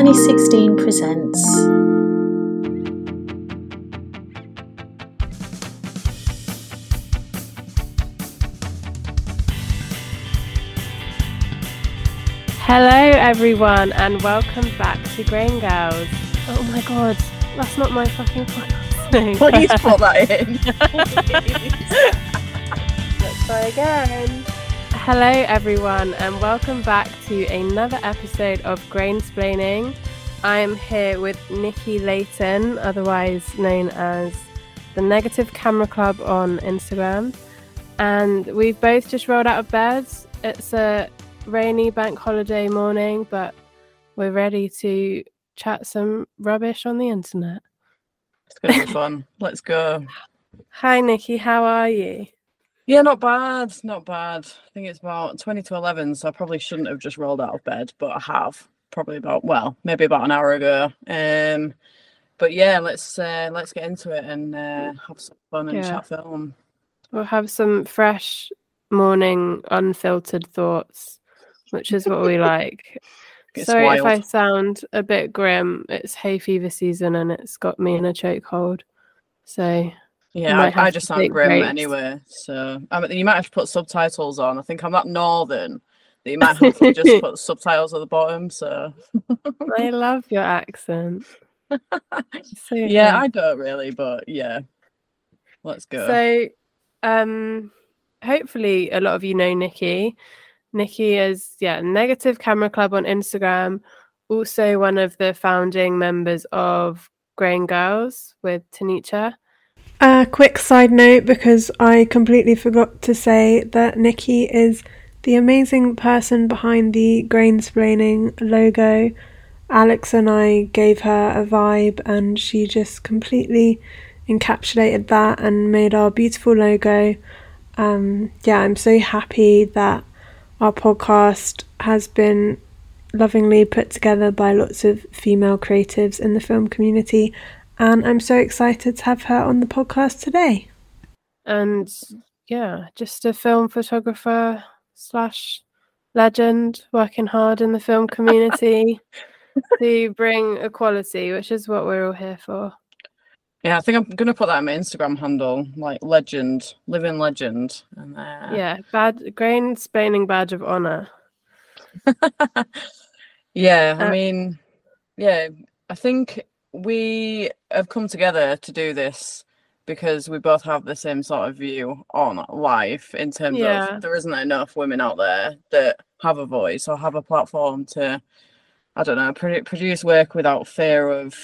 Sunny 16 presents. Hello, everyone, and welcome back to Grain Gurls. Oh my god, that's not my fucking podcast name. Please put that in. Let's try again. Hello, everyone, and welcome back to another episode of Grain Grainsplaining. I am here with Nikki Layton, otherwise known as the Negative Camera Club on Instagram, and we've both just rolled out of bed. It's a rainy bank holiday morning, but we're ready to chat some rubbish on the internet. It's gonna be fun. Let's go. Hi, Nikki. How are you? Yeah, not bad. Not bad. I think it's about 20 to 11, so I probably shouldn't have just rolled out of bed, but I have. Probably about well, maybe about an hour ago. Um, but yeah, let's uh, let's get into it and uh, have some fun and Yeah. chat film. We'll have some fresh morning, unfiltered thoughts, which is what we like. It's Sorry if I sound a bit grim. It's hay fever season and it's got me in a chokehold. So Yeah, I, I just sound grim breaks. anyway. So I mean, you might have to put subtitles on. I think I'm that northern that you might have to just put subtitles at the bottom. So I love your accent. So yeah, nice. I don't really, but yeah, let's go. So, um, hopefully, a lot of you know Nikki. Nikki is yeah, Negative Camera Club on Instagram. Also, one of the founding members of Grain Gurls with Tanisha. A quick side note because I completely forgot to say that Nikki is the amazing person behind the Grainsplaining logo. Alex and I gave her a vibe and she just completely encapsulated that and made our beautiful logo. Um, yeah, I'm so happy that our podcast has been lovingly put together by lots of female creatives in the film community and I'm so excited to have her on the podcast today. and yeah, just a film photographer slash legend working hard in the film community to bring equality, which is what we're all here for. Yeah, I think I'm gonna put that in my Instagram handle, like legend, living legend. And uh, Yeah, bad grain splaining badge of honor. yeah, I Uh, mean, yeah, I think we have come together to do this because we both have the same sort of view on life in terms Yeah. of there isn't enough women out there that have a voice or have a platform to, I don't know, produ- produce work without fear of,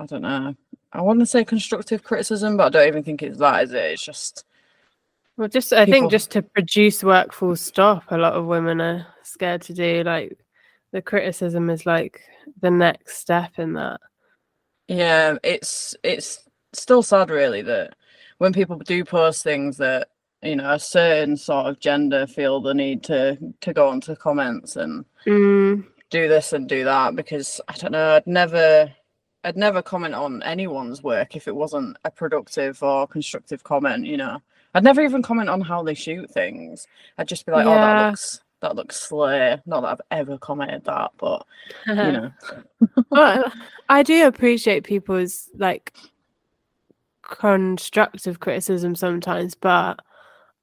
I don't know. I want to say constructive criticism, but I don't even think it's that, is it? It's just Well, just I People- think just to produce work full stop, a lot of women are scared to do. Like the criticism is like the next step in that. Yeah, it's it's still sad really that when people do post things that you know a certain sort of gender feel the need to to go onto comments and Mm, do this and do that because I don't know I'd never I'd never comment on anyone's work if it wasn't a productive or constructive comment you know? I'd never even comment on how they shoot things. I'd just be like oh that looks that looks slay not that I've ever commented that but you know well, I do appreciate people's like constructive criticism sometimes, but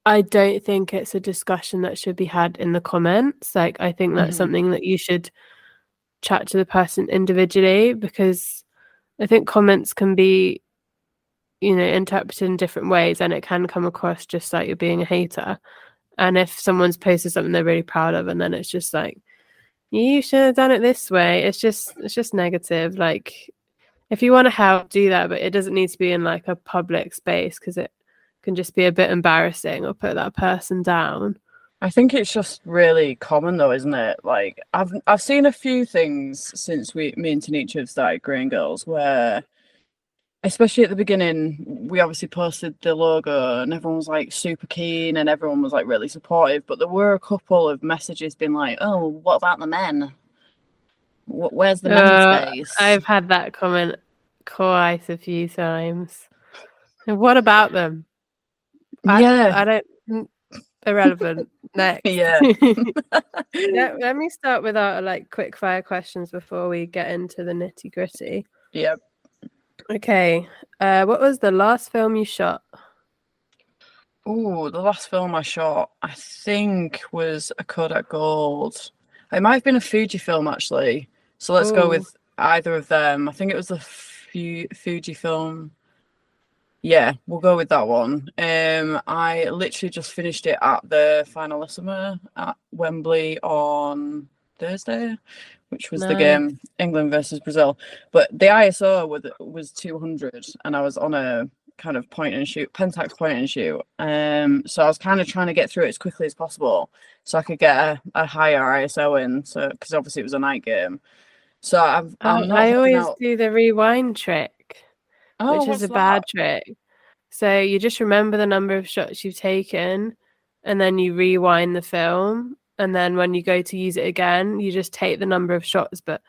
I don't think it's a discussion that should be had in the comments. Like, I think that's Mhm. something that you should chat to the person individually because I think comments can be, you know, interpreted in different ways and it can come across just like you're being a hater. And if someone's posted something they're really proud of, and then it's just like, you should have done it this way, it's just it's just negative. Like, if you want to help, do that, but it doesn't need to be in like a public space because it can just be a bit embarrassing or put that person down. I think it's just really common though, isn't it? Like I've I've seen a few things since we me and Tanisha have started Grain Gurls where especially at the beginning, we obviously posted the logo and everyone was like super keen and everyone was like really supportive. But there were a couple of messages being like, Oh, what about the men? Where's the men's Uh, space? I've had that comment quite a few times. And what about them? I, yeah. I don't. irrelevant. Next. Yeah. let, let me start with our like quick fire questions before we get into the nitty gritty. yeah. Okay. Uh, what was the last film you shot? Oh, the last film I shot, I think, was a Kodak Gold. It might have been a Fuji film actually. So let's go with either of them. I think it was the Fu- Fuji film. Yeah, we'll go with that one. Um, I literally just finished it at the finalissima at Wembley on Thursday, which was the game England versus Brazil. But the ISO was was 200, and I was on a kind of point and shoot, Pentax point and shoot. Um, so I was kind of trying to get through it as quickly as possible, so I could get a, a higher ISO in. So because obviously it was a night game. So I've, not I always out- do the rewind trick. Oh, which is a bad that? trick. So you just remember the number of shots you've taken, and then you rewind the film, and then when you go to use it again, you just take the number of shots, but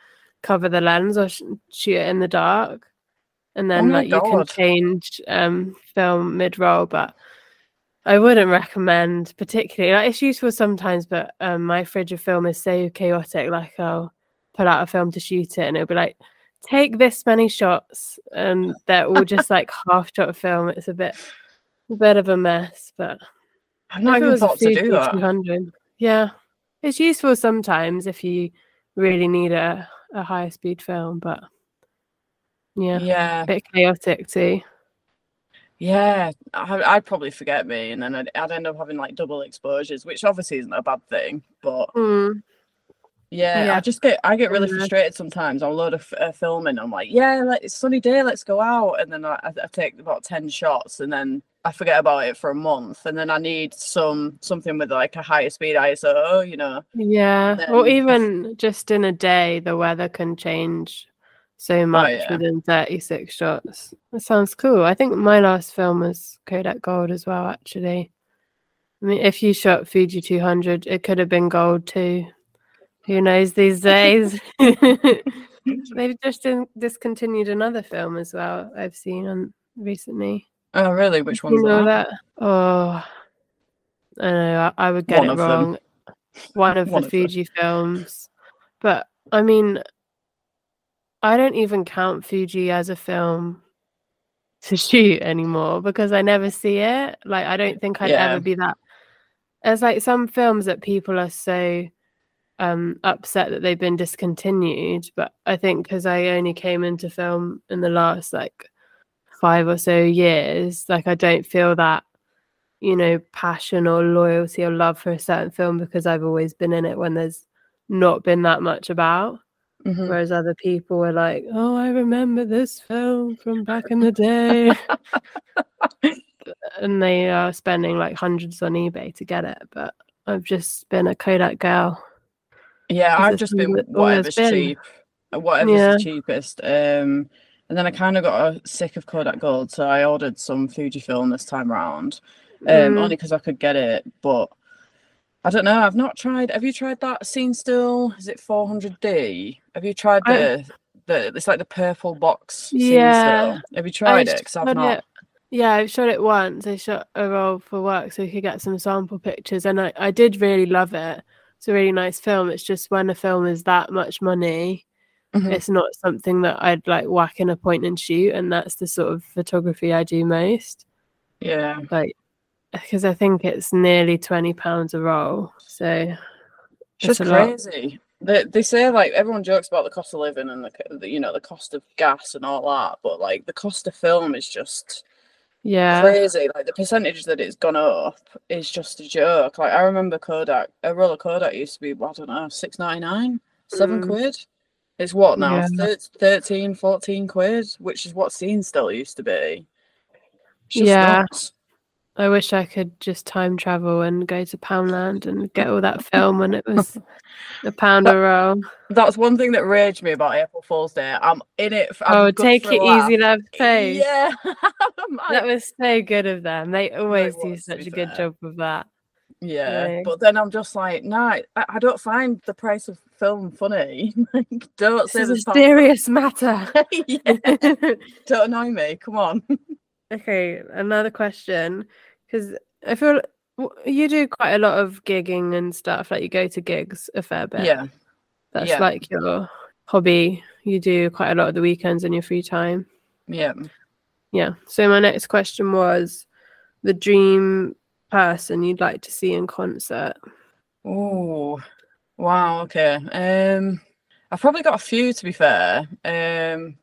cover the lens or sh- shoot it in the dark, and then my like you can change um, film mid roll. But I wouldn't recommend particularly. Like it's useful sometimes, but um, my fridge of film is so chaotic. Like I'll pull out a film to shoot it, and it'll be like take this many shots and they're all just like half shot film. It's a bit a bit of a mess, but I've not even thought to do that. yeah, it's useful sometimes if you really need a, a higher speed film, but yeah, Yeah, a bit chaotic too. yeah. I, I'd probably forget me, and then I'd, I'd end up having like double exposures, which obviously isn't a bad thing. But Mm, yeah, Yeah. I just get I get really Yeah. frustrated sometimes. I'll load a, f- a film and I'm like, yeah, like, it's sunny day, let's go out, and then I, I take about ten shots, and then I forget about it for a month, and then I need some something with like a higher speed ISO, you know. yeah, or Then I f- even just in a day, the weather can change so oh, much Oh, yeah. within 36 shots. That sounds cool. I think my last film was Kodak Gold as well, actually. I mean, if you shot Fuji 200, it could have been gold too. Who knows these days? They've just in- discontinued another film as well. I've seen on recently. Oh, really? Which You one's know that? that? Oh, I know. I, I would get One it of them. wrong. One of One the of them. Fuji films, but I mean, I don't even count Fuji as a film to shoot anymore because I never see it. Like, I don't think I'd Yeah. ever be that. There's like some films that people are so um upset that they've been discontinued, but I think because I only came into film in the last like five or so years, like I don't feel that you know passion or loyalty or love for a certain film because I've always been in it when there's not been that much about. Mhm. Whereas other people were like, "Oh, I remember this film from back in the day," and they are spending like hundreds on eBay to get it. But I've just been a Kodak girl. Yeah, I've just been whatever's been. cheap, whatever's Yeah. the cheapest. Um, and then I kind of got sick of Kodak Gold, so I ordered some Fujifilm this time round, um, Mm. only because I could get it. But I don't know. I've not tried. Have you tried that CineStill? Is it 400D? Have you tried I- the the? It's like the purple box. Scene Yeah, still. Have you tried it? Because I've not. it- Yeah, I shot it once. I shot a roll for work so we could get some sample pictures, and I, I did really love it. It's a really nice film. It's just when a film is that much money, Mhm. it's not something that I'd like whack in a point and shoot, and that's the sort of photography I do most. Yeah. Like, because I think it's nearly twenty pounds a roll, so It's just It's a lot. crazy. They, they say like everyone jokes about the cost of living and the, the you know the cost of gas and all that, but like the cost of film is just yeah, crazy. Like the percentage that it's gone up is just a joke. Like I remember Kodak, a roll of Kodak used to be I don't know six ninety nine, seven Mm. quid. It's what now? Yeah. Thir- 13, 14 quid, which is what CineStill used to be. Yeah. nuts. I wish I could just time travel and go to Poundland and get all that film when it was a pound a roll. That's one thing that raged me about April Fool's Day. I'm in it. For, Oh, take it easy, love. Take. Yeah. That was so good of them. They always do such a good fair. job of that. yeah. Yeah. But then I'm just like, no, I, I don't find the price of film funny. like, don't This say is a this part- serious matter. Don't annoy me. Come on. Okay, another question. Because I feel You do quite a lot of gigging and stuff. Like you go to gigs a fair bit. Yeah. That's yeah. like your hobby. You do quite a lot of the weekends in your free time. Yeah. Yeah. So my next question was the dream person you'd like to see in concert. Oh, wow. Okay. Um, I've probably got a few to be fair. Um,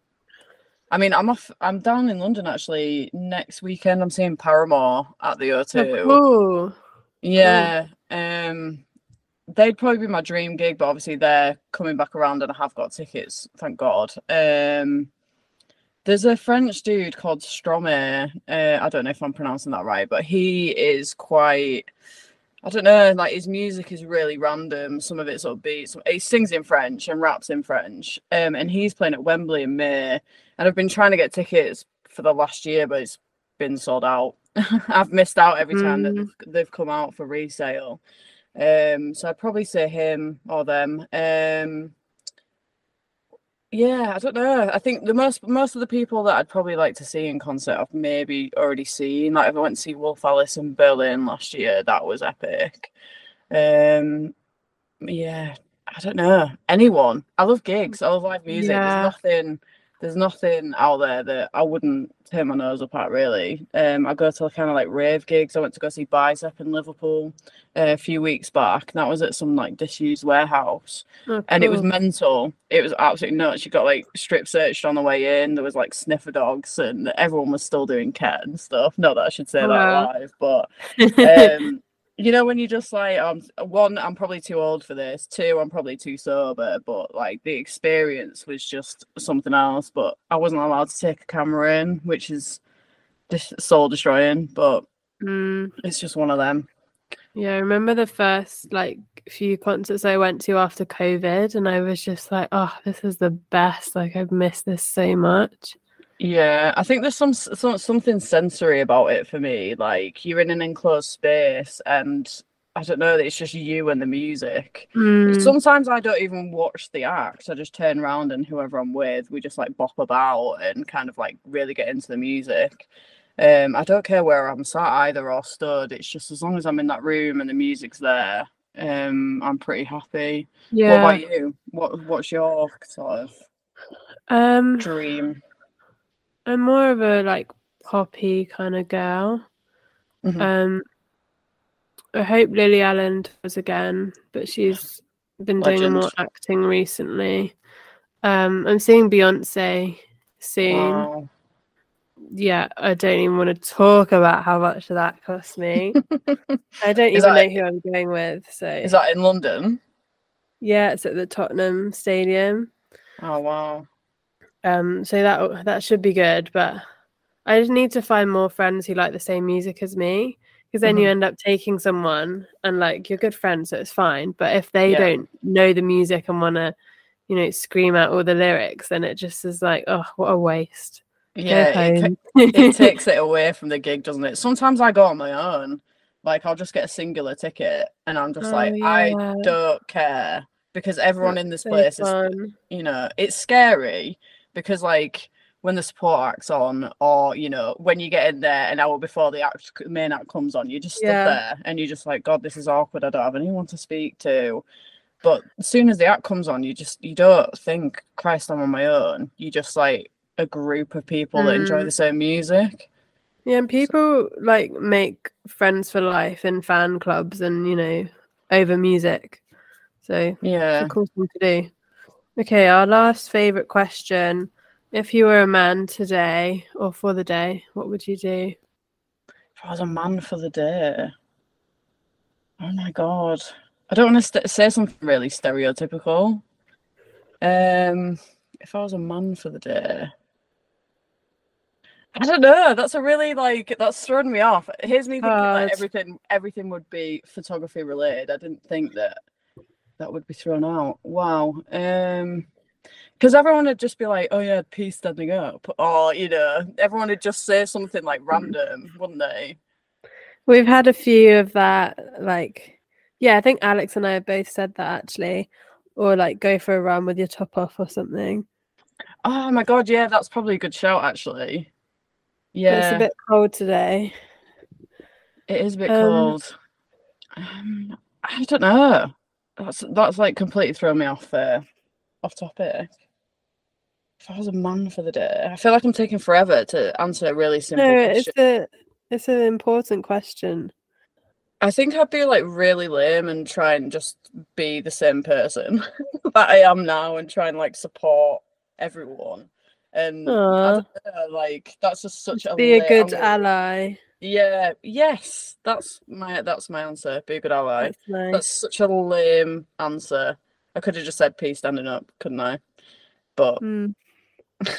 I mean, I'm off. I'm down in London actually next weekend. I'm seeing Paramore at the O2. Oh, cool. Yeah. Um, they'd probably be my dream gig, but obviously they're coming back around, and I have got tickets. Thank God. Um, there's a French dude called Stromae. Uh, I don't know if I'm pronouncing that right, but he is quite. I don't know, like his music is really random. Some of it's upbeat. Some, he sings in French and raps in French. Um, and he's playing at Wembley in May. And I've been trying to get tickets for the last year, but it's been sold out. I've missed out every time that Mm. they've, they've come out for resale. Um, so I'd probably say him or them. Um, yeah, I don't know. I think the most most of the people that I'd probably like to see in concert I've maybe already seen. Like if I went to see Wolf Alice in Berlin last year, that was epic. Um, yeah, I don't know. Anyone. I love gigs. I love live music. Yeah. There's nothing there's nothing out there that I wouldn't turn my nose up at really. Um I go to kind of like rave gigs. I went to go see Bicep in Liverpool uh, a few weeks back. And that was at some like disused warehouse Oh, and it was mental. It was absolutely nuts. You got like strip searched on the way in. There was like sniffer dogs, and everyone was still doing cat and stuff. Not that I should say Wow. that live, but um, you know when you just like um one, I'm probably too old for this. Two, I'm probably too sober. But like the experience was just something else. But I wasn't allowed to take a camera in, which is just soul destroying. But Mm, it's just one of them. yeah, I remember the first like few concerts I went to after COVID, and I was just like, "Oh, this is the best! Like, I've missed this so much." Yeah, I think there's some, some something sensory about it for me. Like you're in an enclosed space, and I don't know, it's just you and the music. Mm, Sometimes I don't even watch the act. I just turn around and whoever I'm with, we just like bop about and kind of like really get into the music. Um, I don't care where I'm sat either or stood. It's just as long as I'm in that room and the music's there, um, I'm pretty happy. Yeah. What about you? What What's your sort of Um, dream? I'm more of a like poppy kind of girl. Mhm. Um, I hope Lily Allen does again, but she's been doing more Legend. acting recently. Um, I'm seeing Beyonce soon. Wow. Yeah, I don't even want to talk about how much that cost me. I don't Is even know who I'm going with. So Is that in London? yeah, it's at the Tottenham Stadium. Oh wow. Um, so that that should be good, but I just need to find more friends who like the same music as me, because then you Mhm. end up taking someone and like you're good friends, so it's fine. But if they Yeah. don't know the music and want to, you know, scream out all the lyrics, then it just is like, oh, what a waste. Yeah, it, it takes it away from the gig, doesn't it? Sometimes I go on my own. Like I'll just get a singular ticket and I'm just Oh, like, I don't care because everyone in this So place is you know, it's scary because like when the support act's on, or you know, when you get in there an hour before the act, main act comes on, you just Yeah. there and you're just like, God, this is awkward. I don't have anyone to speak to. But as soon as the act comes on, you just you don't think, Christ, I'm on my own. You just like a group of people that enjoy Mm. the same music. Yeah, and people like make friends for life in fan clubs and you know over music. So yeah, it's a cool thing to do. Okay, our last favorite question. If you were a man today or for the day, what would you do? If I was a man for the day. Oh my god. I don't want to st- say something really stereotypical. Um, if I was a man for the day. I don't know. That's a really like that's thrown me off. Here's me thinking Hard. like everything everything would be photography related. I didn't think that that would be thrown out. Wow. Um because everyone would just be like, "Oh yeah, peace standing up," or you know, everyone would just say something like random, wouldn't they? We've had a few of that, like, yeah, I think Alex and I have both said that actually, or like go for a run with your top off or something. Oh my god, yeah, that's probably a good shout actually. But It's a bit cold today. it is a bit Um, cold. Um, I don't know. That's that's like completely thrown me off uh, off topic. If I was a man for the day, I feel like I'm taking forever to answer a really simple No, question. it's a it's an important question. I think I'd be like really lame and try and just be the same person that I am now and try and like support everyone. And know, like that's just such a be a good I'm- ally. Yeah, yes, that's my that's my answer. Be a good ally. That's nice. That's such a lame answer. I could have just said peace standing up, couldn't I? But Mm.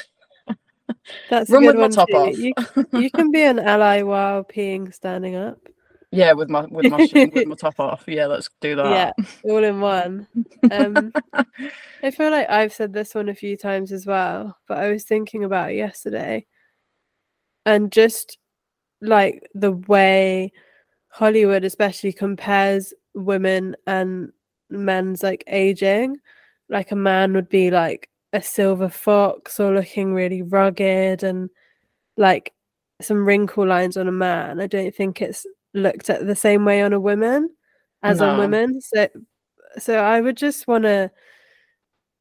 That's a run good with my one top too. off. You you can be an ally while peeing standing up. yeah, with my with my with my top off. Yeah, let's do that. Yeah, all in one. Um, I feel like I've said this one a few times as well, but I was thinking about it yesterday, and just like the way Hollywood, especially, compares women and men's like aging. Like a man would be like a silver fox or looking really rugged and like some wrinkle lines on a man. I don't think it's looked at the same way on a woman as on women. So so I would just want to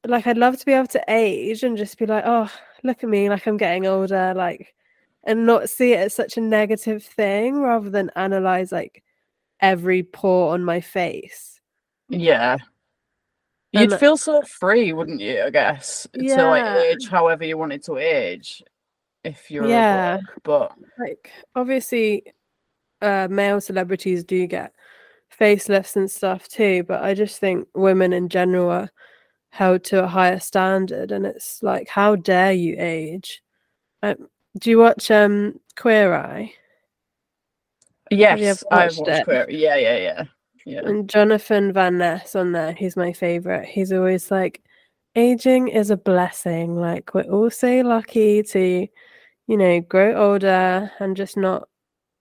like I'd love to be able to age and just be like, oh, look at me, like I'm getting older, like and not see it as such a negative thing rather than analyze like every pore on my face. Yeah. And- You'd feel so free, wouldn't you? I guess to like age however you wanted to age, if you're Yeah. book. But Like obviously uh male celebrities do get facelifts and stuff too, but I just think women in general are held to a higher standard and it's like how dare you age? Um, do you watch um Queer Eye? Yes, I've watched watched it? Queer. Yeah, yeah, yeah, yeah. And Jonathan Van Ness on there, he's my favorite. He's always like, aging is a blessing. Like, we're all so lucky to, you know, grow older and just not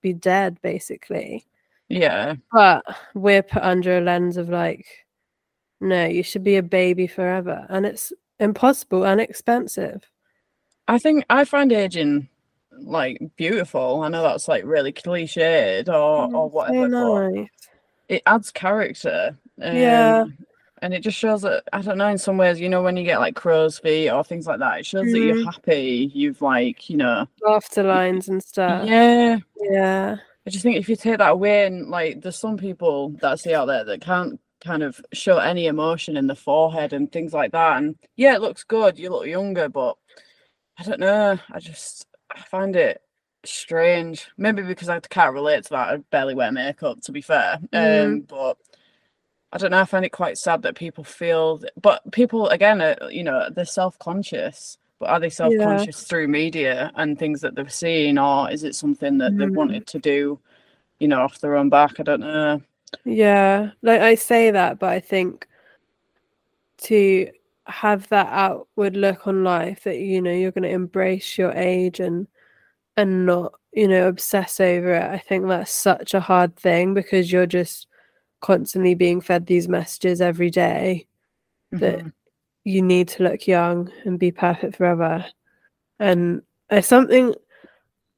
be dead, basically. Yeah, But we're put under a lens of like, no, you should be a baby forever. And it's impossible and expensive. I think I find aging like beautiful. I know that's like really cliched or or Mm, so whatever, but nice. it adds character. Um, Yeah. And it just shows that I don't know. In some ways, you know, when you get like crow's feet or things like that, it shows that you're Mhm. happy. You've like, you know, Laughter lines and stuff. yeah. Yeah. I just think if you take that away, and like, there's some people that I see out there that can't kind of show any emotion in the forehead and things like that. And yeah, it looks good. You look younger, but I don't know. I just I find it strange. Maybe because I can't relate to that. I barely wear makeup, to be fair. Mm. Um, but I don't know. I find it quite sad that people feel. Th- but people again, are, you know, they're self-conscious. But are they self-conscious through media and things that they've seen, or is it something that they've Mm. wanted to do, you know, off their own back? I don't know. Yeah, like I say that, but I think to have that outward look on life that you know you're going to embrace your age and and not you know obsess over it. I think that's such a hard thing because you're just constantly being fed these messages every day that Mhm. you need to look young and be perfect forever. And it's something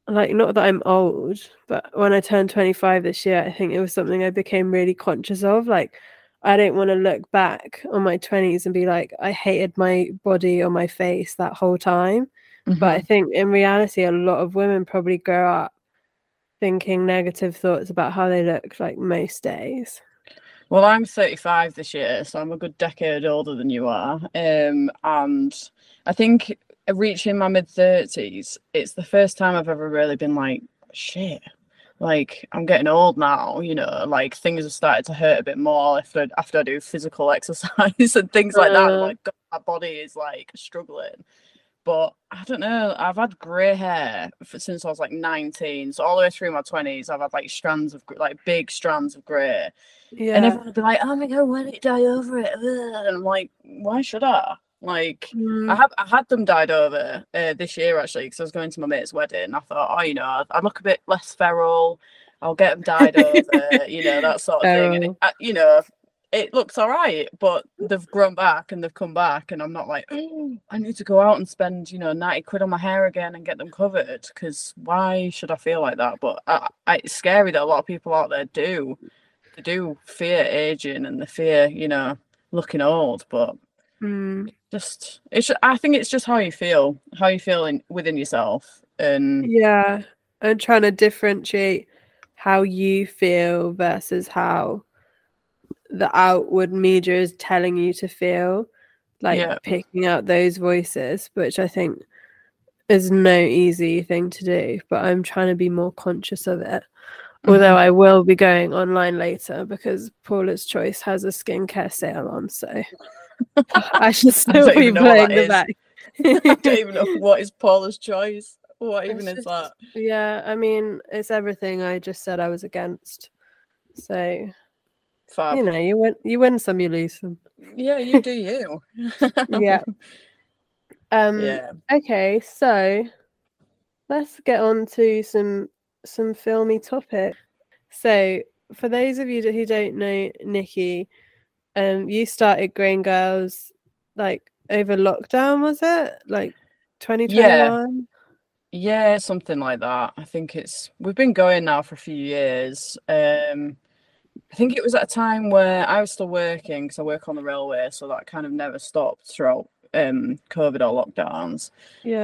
like not that I'm old, but when I turned 25 this year, I think it was something I became really conscious of. Like, I don't want to look back on my 20s and be like, I hated my body or my face that whole time. But I Mhm. think in reality, a lot of women probably grow up thinking negative thoughts about how they look like most days. Well, I'm 35 this year, so I'm a good decade older than you are. Um, and I think reaching my mid 30s, it's the first time I've ever really been like, shit, like I'm getting old now, you know, like things have started to hurt a bit more after after I do physical exercise and things like that. Uh. Like God, my body is like struggling. But I don't know. I've had grey hair for, since I was like 19. So all the way through my 20s, I've had like strands of like big strands of grey. Yeah. And everyone would be like, "Oh my god, why did it dye over it?" And I'm like, "Why should I?" Like, Mm. I have I had them dyed over uh, this year actually because I was going to my mate's wedding. I thought, oh, you know, I, I look a bit less feral. I'll get them dyed over, you know, that sort of thing. And it, uh, you know, it looks all right, but they've grown back and they've come back, and I'm not like, oh, I need to go out and spend, you know, ninety quid on my hair again and get them covered. Because why should I feel like that? But I, I, it's scary that a lot of people out there do. they do fear aging and they fear, you know, looking old, but Mm, just it's I think it's just how you feel, how you feel in, within yourself. And yeah, and trying to differentiate how you feel versus how the outward media is telling you to feel, like Yeah. picking out those voices, which I think is no easy thing to do. But I'm trying to be more conscious of it. Although mm-hmm. I will be going online later because Paula's Choice has a skincare sale on, so I should still don't be playing the is. back. I don't even know what is Paula's choice. What even It's is just- that? Yeah, I mean, it's everything I just said I was against. So Fab. you know, you win, you win some, you lose some. Yeah, you do you. Yeah. Um. yeah. Okay, so let's get on to some some filmy topic. So, for those of you that- who don't know Nikki, um, you started Grain Gurls like over lockdown, was it? Like 2021? Yeah, something like that. I think it's we've been going now for a few years. Um I think it was at a time where I was still working because I work on the railway, so that kind of never stopped throughout um COVID or lockdowns.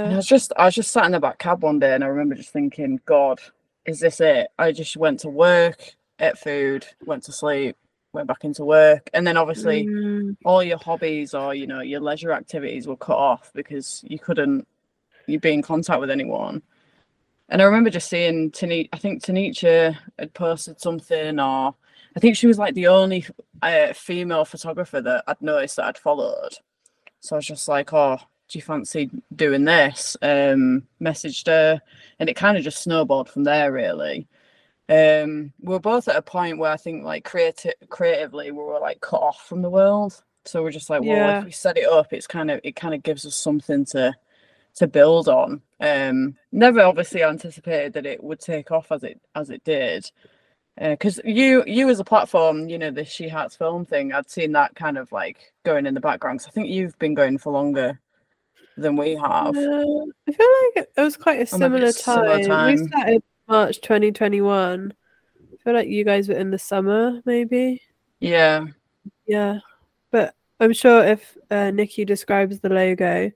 And I was just I was just sat in the back cab one day and I remember just thinking, God, is this it? I just went to work, ate food, went to sleep, went back into work, and then obviously Mm, all your hobbies or you know your leisure activities were cut off because you couldn't you'd be in contact with anyone. And I remember just seeing Tani I think Tanisha had posted something, or I think she was like the only uh, female photographer that I'd noticed that I'd followed. So I was just like, oh, do you fancy doing this? Um, messaged her, and it kind of just snowballed from there, really. Um, we are both at a point where I think, like, creative, creatively, we were like cut off from the world. So we're just like, well, Yeah. if we set it up, it's kind of it kind of gives us something to to build on. Um, never obviously anticipated that it would take off as it as it did. Because you you as a platform, you know, the She Hearts film thing, I'd seen that kind of like going in the background. 'cause I think you've been going for longer than we have. Uh, I feel like it was quite a similar a similar time. We started March 2021. I feel like you guys were in the summer, maybe. Yeah, Yeah, but I'm sure if uh, Nikki describes the logo,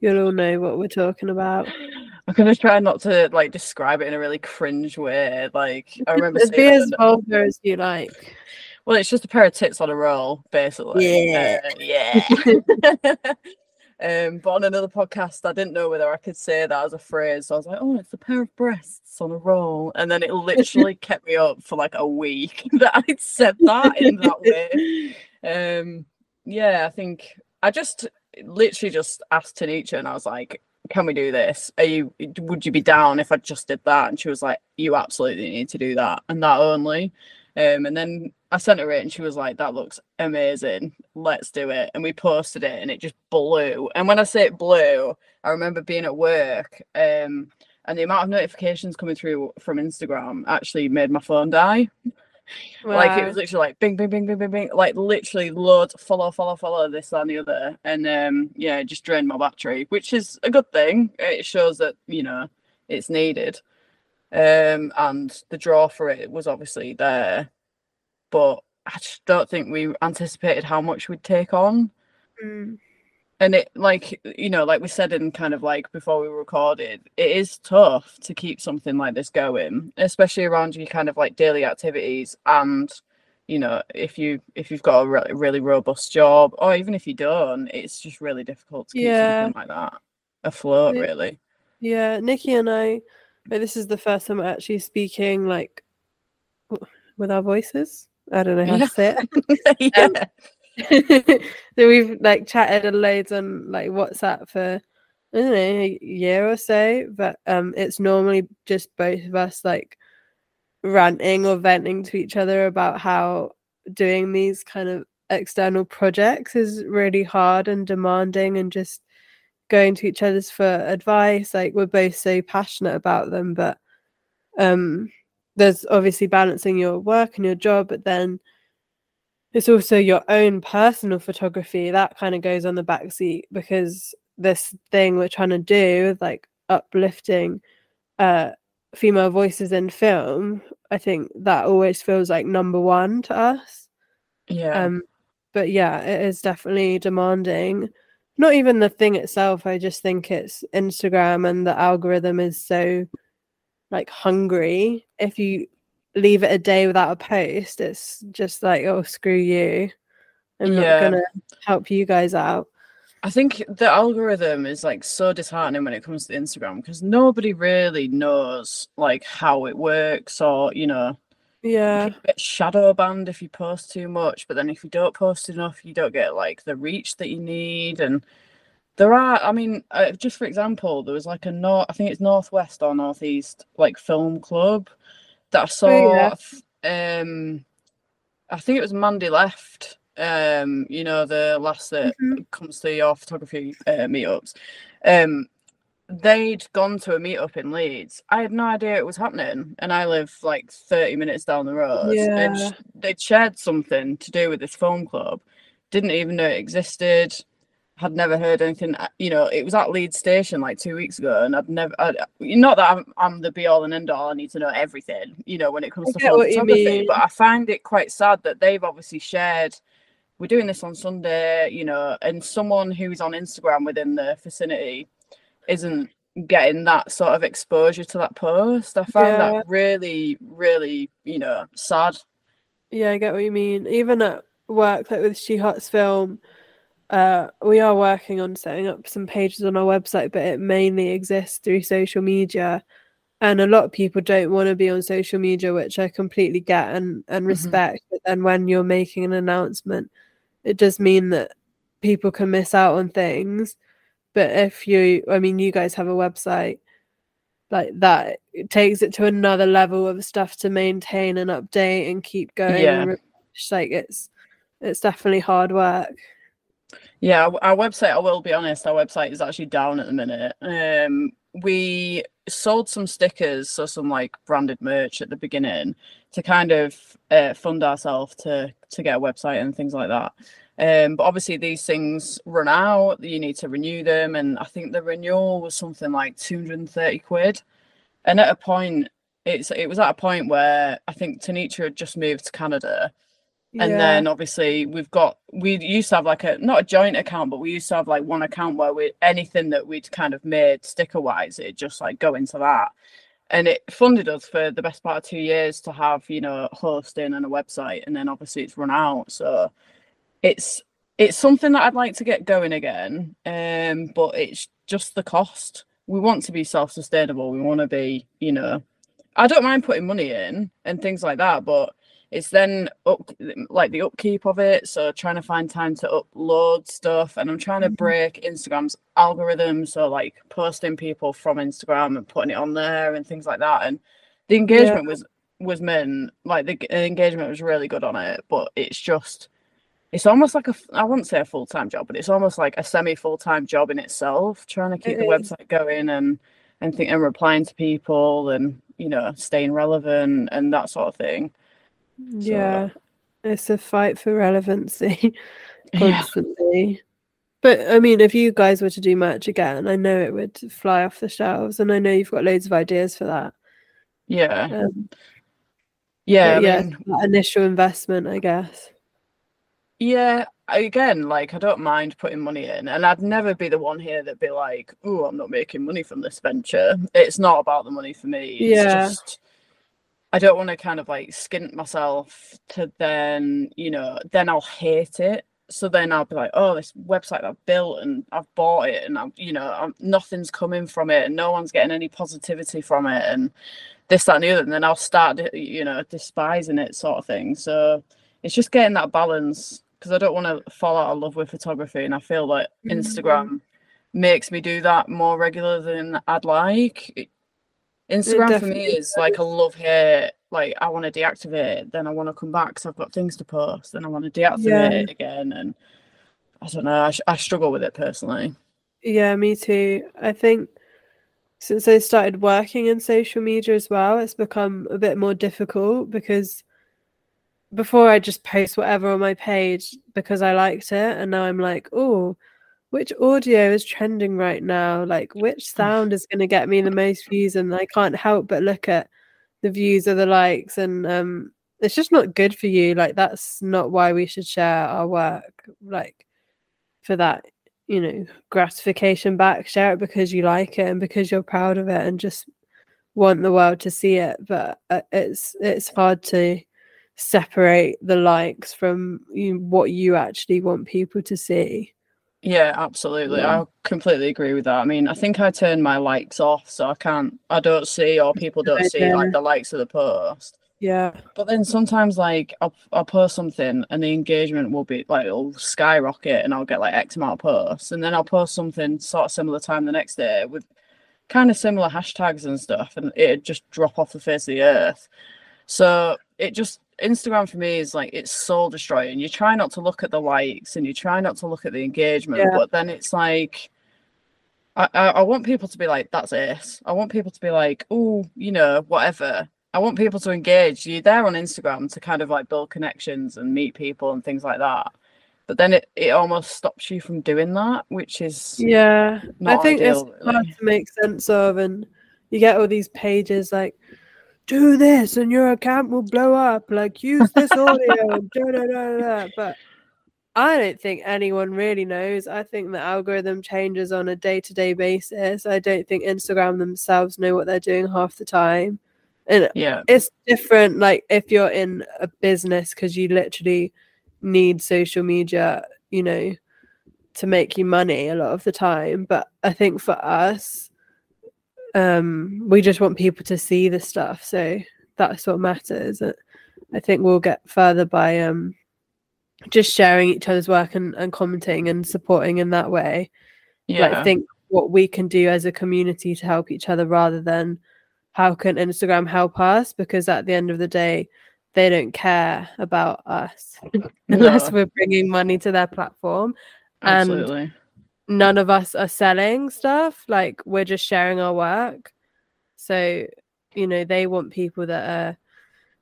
you'll all know what we're talking about. I'm gonna try not to like describe it in a really cringe way. Like I remember It'd be as on- vulgar as you like. Well, it's just a pair of tits on a roll, basically. Yeah. Uh, yeah. um, but on another podcast, I didn't know whether I could say that as a phrase. So I was like, oh, it's a pair of breasts on a roll. And then it literally kept me up for like a week that I'd said that in that way. Um, yeah, I think I just literally just asked Tanisha and I was like, can we do this? Are you would you be down if I just did that? And she was like, You absolutely need to do that and that only. Um, and then I sent her it and she was like, That looks amazing. Let's do it. And we posted it and it just blew. And when I say it blew, I remember being at work um, and the amount of notifications coming through from Instagram actually made my phone die. Like it was literally like bing, bing, bing, bing, bing, bing, like literally loads, follow, follow, follow, this that, and the other. And um, yeah, it just drained my battery, which is a good thing. It shows that, you know, it's needed. Um, and the draw for it was obviously there. But I just don't think we anticipated how much we'd take on. Mm. And it like you know, like we said in kind of like before we recorded, it is tough to keep something like this going, especially around your kind of like daily activities and you know, if you if you've got a re- really robust job, or even if you don't, it's just really difficult to keep Yeah. something like that afloat, Yeah. really. Yeah, Nikki and I, but this is the first time we're actually speaking like with our voices. I don't know how to say it. yeah. so we've like chatted a loads on like WhatsApp for I don't know a year or so, but um, it's normally just both of us like ranting or venting to each other about how doing these kind of external projects is really hard and demanding and just going to each other's for advice like we're both so passionate about them but um there's obviously balancing your work and your job but then it's also your own personal photography that kind of goes on the back seat because this thing we're trying to do like uplifting uh female voices in film I think that always feels like number one to us. Yeah. Um, but yeah, it is definitely demanding. Not even the thing itself. I just think it's Instagram and the algorithm is so like hungry. If you leave it a day without a post, it's just like, oh, screw you. I'm Yeah. not gonna help you guys out. I think the algorithm is like so disheartening when it comes to Instagram because nobody really knows like how it works or you know Yeah. shadow banned if you post too much, but then if you don't post enough, you don't get like the reach that you need. And there are, I mean, uh, just for example, there was like a north, I think it's northwest or northeast like film club that I saw. Oh, yeah. Um, I think it was Mandy Left. Um, you know the last that Mhm. comes to your photography uh, meetups. Um, they'd gone to a meetup in Leeds. I had no idea it was happening, and I live like 30 minutes down the road. And Yeah. sh- they'd shared something to do with this film club, didn't even know it existed, had never heard anything. uh, You know, it was at Leeds Station like two weeks ago, and I'd never, I'd, not that I'm, I'm the be all and end all, I need to know everything, you know, when it comes I to get what you photography, but I find it quite sad that they've obviously shared we're doing this on Sunday, you know, and someone who's on Instagram within the vicinity isn't getting that sort of exposure to that post. I find Yeah. that really, really, you know, sad. Yeah, I get what you mean. Even at work, like with She Hots Film, uh, we are working on setting up some pages on our website, but it mainly exists through social media. And a lot of people don't want to be on social media, which I completely get and, and Mhm. respect. But then when you're making an announcement, it does mean that people can miss out on things. But if you, I mean, you guys have a website like that, it takes it to another level of stuff to maintain and update and keep going. Yeah. and. Like it's, it's definitely hard work. Yeah, our, our website, I will be honest, our website is actually down at the minute. Um, we sold some stickers, so some like branded merch at the beginning to kind of uh, fund ourselves to to get a website and things like that. Um, but obviously these things run out, you need to renew them, and I think the renewal was something like 230 quid. And at a point, it's it was at a point where I think Tanisha had just moved to Canada and Yeah. then obviously we've got we used to have like a not a joint account but we used to have like one account where we anything that we'd kind of made sticker wise it just like go into that and it funded us for the best part of two years to have you know hosting and a website and then obviously it's run out so it's it's something that i'd like to get going again um but it's just the cost. We want to be self-sustainable. We want to be you know i don't mind putting money in and things like that but it's then up like the upkeep of it. So trying to find time to upload stuff and i'm trying to Mhm. break instagram's algorithm. So like posting people from instagram and putting it on there and things like that. And the engagement was was meant like the engagement was really good on it but it's just it's almost like a I wouldn't say a full-time job but it's almost like a semi full-time job in itself trying to keep It the is. website going and and think and replying to people and you know staying relevant and that sort of thing Yeah, it's a fight for relevancy Yeah. constantly. But I mean, if you guys were to do merch again, I know it would fly off the shelves, and I know you've got loads of ideas for that. yeah Um, yeah but yeah, mean, that initial investment, I guess. Yeah, again, like I don't mind putting money in, and I'd never be the one here that'd be like, "Oh, I'm not making money from this venture." It's not about the money for me. It's Yeah. just I don't want to kind of like skint myself to then, you know, then I'll hate it. So then I'll be like, "Oh, this website I've built and I've bought it, and I'm, you know, I'm, nothing's coming from it, and no one's getting any positivity from it, and this, that, and the other." And then I'll start, you know, despising it, sort of thing. So it's just getting that balance because I don't want to fall out of love with photography, and I feel like Mhm. Instagram makes me do that more regular than I'd like. Instagram for me is like a love hate. Like I want to deactivate, it, then I want to come back because I've got things to post, then I want to deactivate Yeah. it again, and I don't know. I, sh- I struggle with it personally. Yeah, me too. I think since I started working in social media as well, it's become a bit more difficult because before I just post whatever on my page because I liked it, and now I'm like, oh, which audio is trending right now? Like, which sound is going to get me the most views? And I can't help but look at the views or the likes and um it's just not good for you like that's not why we should share our work like for that you know gratification back share it because you like it and because you're proud of it and just want the world to see it but uh, it's it's hard to separate the likes from you know, what you actually want people to see Yeah, absolutely. Yeah. I completely agree with that. I mean, I think I turn my likes off, so I can't, I don't see, or people don't see like the likes of the post. yeah But then sometimes, like, I'll, I'll post something and the engagement will be like, it'll skyrocket and I'll get like X amount of posts. And then I'll post something sort of similar time the next day with kind of similar hashtags and stuff, and it'd just drop off the face of the earth. So it just, Instagram for me is like, it's soul destroying. You try not to look at the likes and you try not to look at the engagement, Yeah. but then it's like, I, I, I want people to be like, that's it. I want people to be like, oh, you know, whatever. I want people to engage. You're there on Instagram to kind of like build connections and meet people and things like that. But then it, it almost stops you from doing that, which is Yeah, I think ideal, it's hard really. to make sense of, and you get all these pages like, do this and your account will blow up. Like, use this audio. and da, da, da, da. But I don't think anyone really knows. I think the algorithm changes on a day to day basis. I don't think Instagram themselves know what they're doing half the time. And yeah, it's different like if you're in a business because you literally need social media you know to make you money a lot of the time but i think for us um we just want people to see the stuff so that's what matters. Uh, i think we'll get further by um just sharing each other's work and, and commenting and supporting in that way. Yeah, like think what we can do as a community to help each other rather than how can Instagram help us because at the end of the day they don't care about us unless we're bringing money to their platform. And- absolutely. None of us are selling stuff like we're just sharing our work so you know they want people that are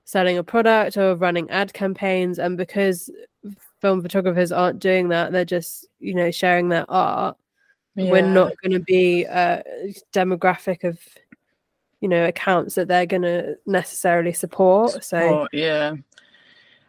selling a product or running ad campaigns and because film photographers aren't doing that they're just you know sharing their art we're not going to be a demographic of you know accounts that they're going to necessarily support so Oh, yeah.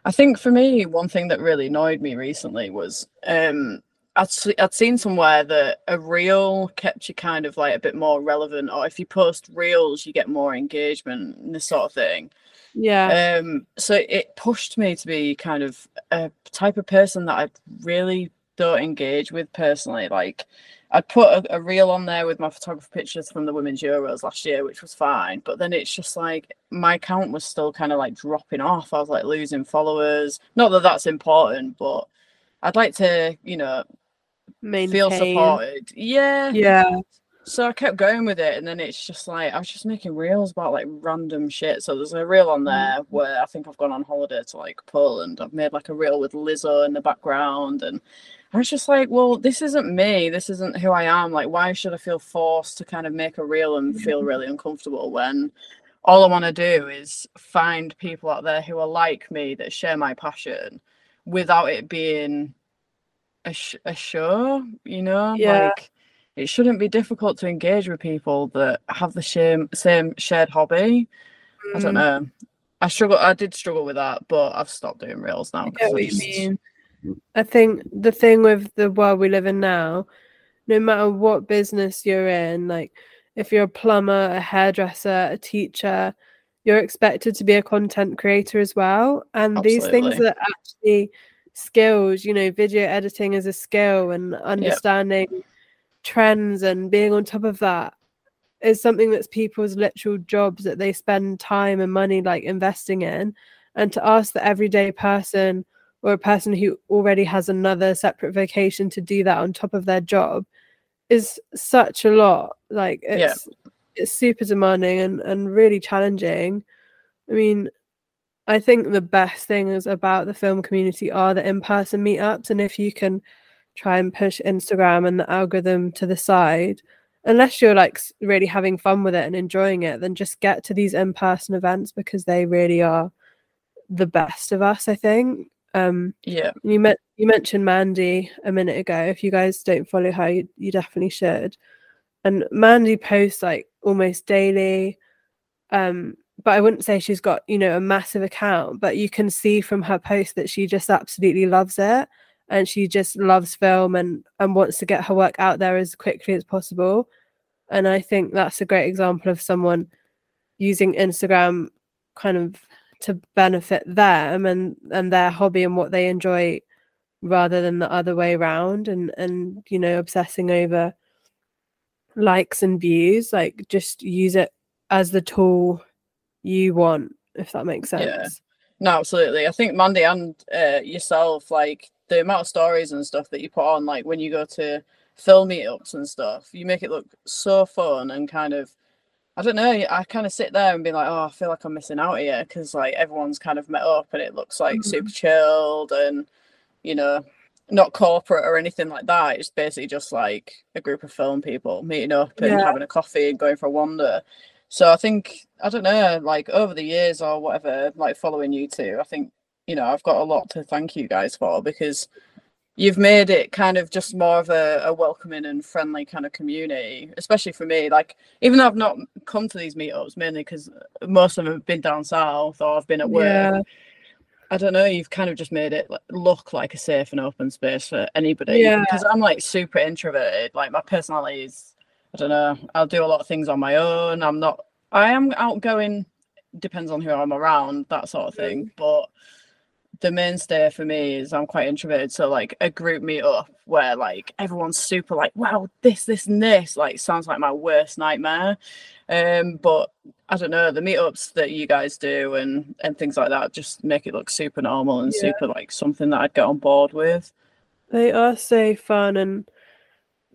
I think for me, one thing that really annoyed me recently was um, I'd, I'd seen somewhere that a reel kept you kind of like a bit more relevant, or if you post reels, you get more engagement and this sort of thing. yeah Um, so it pushed me to be kind of a type of person that I really don't engage with personally. Like, I'd put a, a reel on there with my photography pictures from the Women's Euros last year, which was fine. But then it's just like my account was still kind of like dropping off. I was like losing followers. Not that that's important, but I'd like to, you know, feel maintain. supported. Yeah. yeah So I kept going with it, and then it's just like I was just making reels about like random shit. So there's a reel on there mm. where I think I've gone on holiday to like Poland. I've made like a reel with Lizzo in the background, and I was just like, well, this isn't me. This isn't who I am. Like, why should I feel forced to kind of make a reel and feel really uncomfortable when all I want to do is find people out there who are like me that share my passion without it being a, sh- a show, you know? Yeah. Like, it shouldn't be difficult to engage with people that have the same same shared hobby. I don't Mm, know. I struggle. I did struggle with that, but I've stopped doing reels now. I 'cause get I what you just- mean. I think the thing with the world we live in now, no matter what business you're in, like if you're a plumber, a hairdresser, a teacher, you're expected to be a content creator as well. And these things Absolutely. are actually skills, you know, video editing is a skill and understanding trends and being on top of that is something that's people's literal jobs that they spend time and money like investing in. And to ask the everyday person or a person who already has another separate vocation to do that on top of their job is such a lot. Like Yeah. it's it's super demanding and, and really challenging. I mean, I think the best things about the film community are the in-person meetups and if you can try and push Instagram and the algorithm to the side, unless you're like really having fun with it and enjoying it, then just get to these in-person events because they really are the best of us, I think. Um Yeah, you met you mentioned Mandy a minute ago. If you guys don't follow her, you, you definitely should. And Mandy posts like almost daily. Um, but I wouldn't say she's got, you know, a massive account, but you can see from her post that she just absolutely loves it and she just loves film and and wants to get her work out there as quickly as possible. And I think that's a great example of someone using Instagram kind of to benefit them and and their hobby and what they enjoy rather than the other way around and and you know obsessing over likes and views like just use it as the tool you want if that makes sense Yeah. No, absolutely. I think Mandy and uh, yourself, like the amount of stories and stuff that you put on, like when you go to film meetups and stuff, you make it look so fun and kind of, I don't know, I kind of sit there and be like, oh, I feel like I'm missing out here because like everyone's kind of met up and it looks like super chilled and, you know, not corporate or anything like that. It's basically just like a group of film people meeting up and Yeah. having a coffee and going for a wander. So I think I don't know, like over the years or whatever, like following you two, I think you know I've got a lot to thank you guys for because you've made it kind of just more of a, a welcoming and friendly kind of community, especially for me. Like even though I've not come to these meetups mainly because most of them have been down south or I've been at work. Yeah. I don't know. You've kind of just made it look like a safe and open space for anybody. Yeah. Because I'm like super introverted. Like my personality is, I don't know. I'll do a lot of things on my own. I'm not. I am outgoing. Depends on who I'm around, that sort of thing. But the mainstay for me is I'm quite introverted. So like a group meet up where like everyone's super like, wow, this, this, and this. Like sounds like my worst nightmare. Um, but I don't know, the meetups that you guys do and and things like that just make it look super normal and Yeah. super like something that I'd get on board with. They are so fun and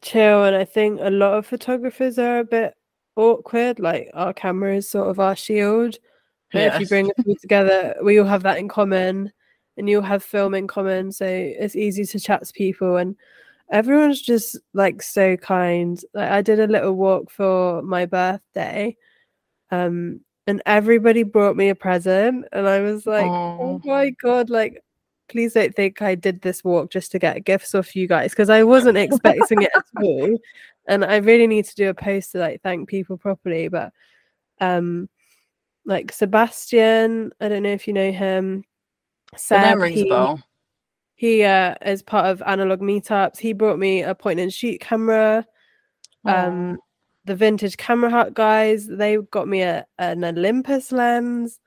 chill, and I think a lot of photographers are a bit awkward. Like our camera is sort of our shield. But if you bring us all together, we all have that in common, and you all have film in common, so it's easy to chat to people. And everyone's just like so kind. Like I did a little walk for my birthday, um, and everybody brought me a present, and I was like, oh my god, like please don't think I did this walk just to get gifts off you guys because I wasn't expecting it at all. And I really need to do a post to like thank people properly. But um like Sebastian, I don't know if you know him. Name rings a he, bell. he uh is part of analog meetups. He brought me a point and shoot camera. Um the vintage camera hut guys, they got me a, an Olympus lens.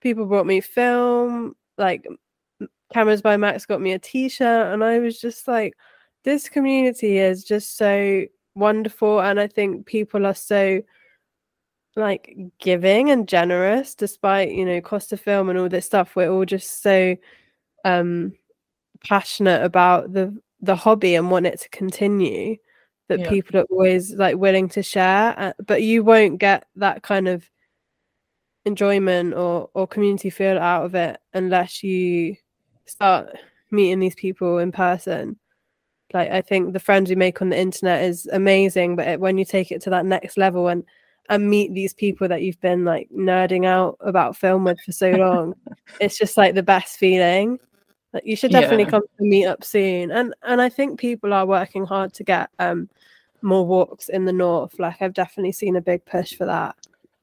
People brought me film, like cameras by Max got me a t-shirt, and I was just like, this community is just so wonderful, and I think people are so like giving and generous despite you know cost of film and all this stuff we're all just so um passionate about the the hobby and want it to continue that Yeah. people are always like willing to share uh, but you won't get that kind of enjoyment or or community feel out of it unless you start meeting these people in person. Like i think the friends you make on the internet is amazing but it, when you take it to that next level and and meet these people that you've been like nerding out about film with for so long it's just like the best feeling. Like you should definitely Yeah. come to meet up soon. And and i think people are working hard to get um more walks in the north. Like i've definitely seen a big push for that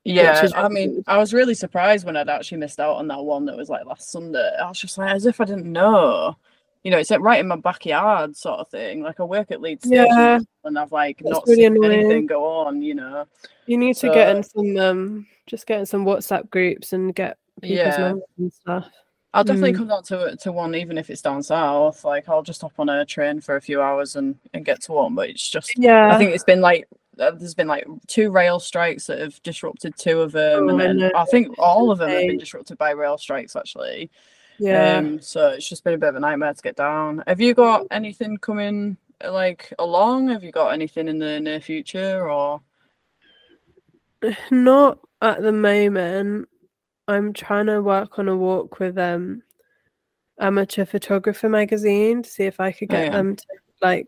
Yeah, is I mean. I was really surprised when I'd actually missed out on that one that was like last Sunday. I was just like, as if I didn't know. You know, it's like right in my backyard sort of thing. Like I work at Leeds Station Yeah, and I've like that's not really seen annoying. anything go on, you know. you need to get in some um just get in some whatsapp groups and get people's Yeah. numbers and stuff I'll definitely Mm. come down to to one even if it's down south. Like I'll just hop on a train for a few hours and and get to one. But it's just yeah I think it's been like there's been like two rail strikes that have disrupted two of them, Oh, and I then know, I think all of them have been disrupted by rail strikes actually. yeah Um, so it's just been a bit of a nightmare to get down. Have you got anything coming like along? Have you got anything in the near future or? Not at the moment. I'm trying to work on a walk with um amateur photographer magazine to see if I could Oh, get yeah. them to like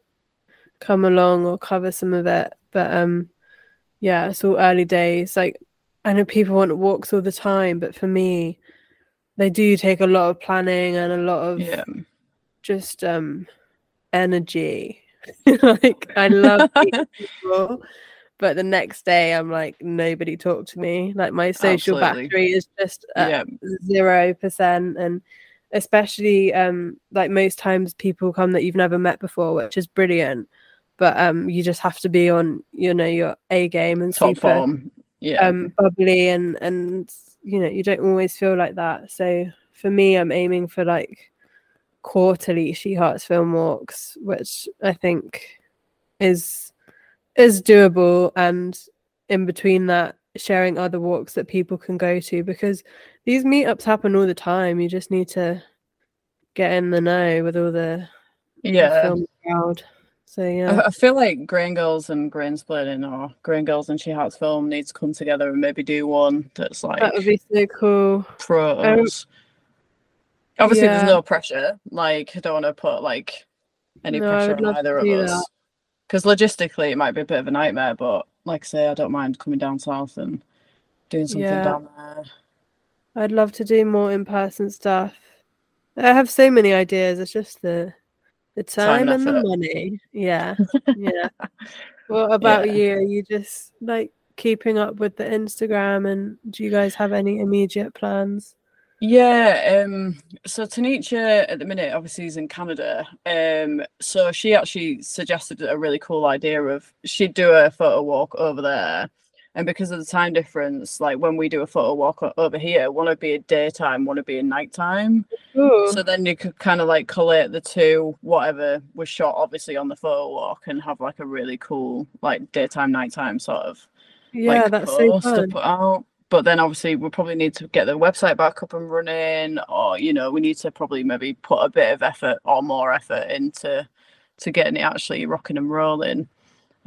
come along or cover some of it. But um yeah, it's all early days. Like I know people want walks all the time, but for me, they do take a lot of planning and a lot of Yeah, just um energy. like I love people, but the next day I'm like nobody talked to me. Like my social Absolutely. battery is just zero percent, and especially um like most times people come that you've never met before, which is brilliant. But um you just have to be on you know your A game and Top form. Yeah. um bubbly and and you know you don't always feel like that. So for me, I'm aiming for like quarterly She Hearts film walks, which I think is is doable and in between that sharing other walks that people can go to because these meetups happen all the time you just need to get in the know with all the, the yeah. film crowd so I, yeah I feel like Grain Gurls and Grainsplaining or oh, Grain Gurls and She Hearts Film needs to come together and maybe do one that's like that would be so cool um, pros. Obviously, yeah. there's no pressure. Like, I don't want to put like any No, pressure on either of us. Because logistically, it might be a bit of a nightmare. But like I say, I don't mind coming down south and doing something Yeah. down there. i'd love to do more in-person stuff i have so many ideas it's just the the Time time, and and the money yeah yeah what about Yeah. you are you just like keeping up with the instagram and do you guys have any immediate plans Yeah, um, so Tanisha at the minute obviously is in Canada. Um, so she actually suggested a really cool idea of she'd do a photo walk over there. And because of the time difference, like when we do a photo walk over here, one would be a daytime, one would be a nighttime. Ooh. So then you could kind of like collate the two, whatever was shot obviously on the photo walk and have like a really cool like daytime, nighttime sort of yeah like that's so post to fun put out. But then obviously we'll probably need to get the website back up and running, or you know, we need to probably maybe put a bit of effort or more effort into to getting it actually rocking and rolling.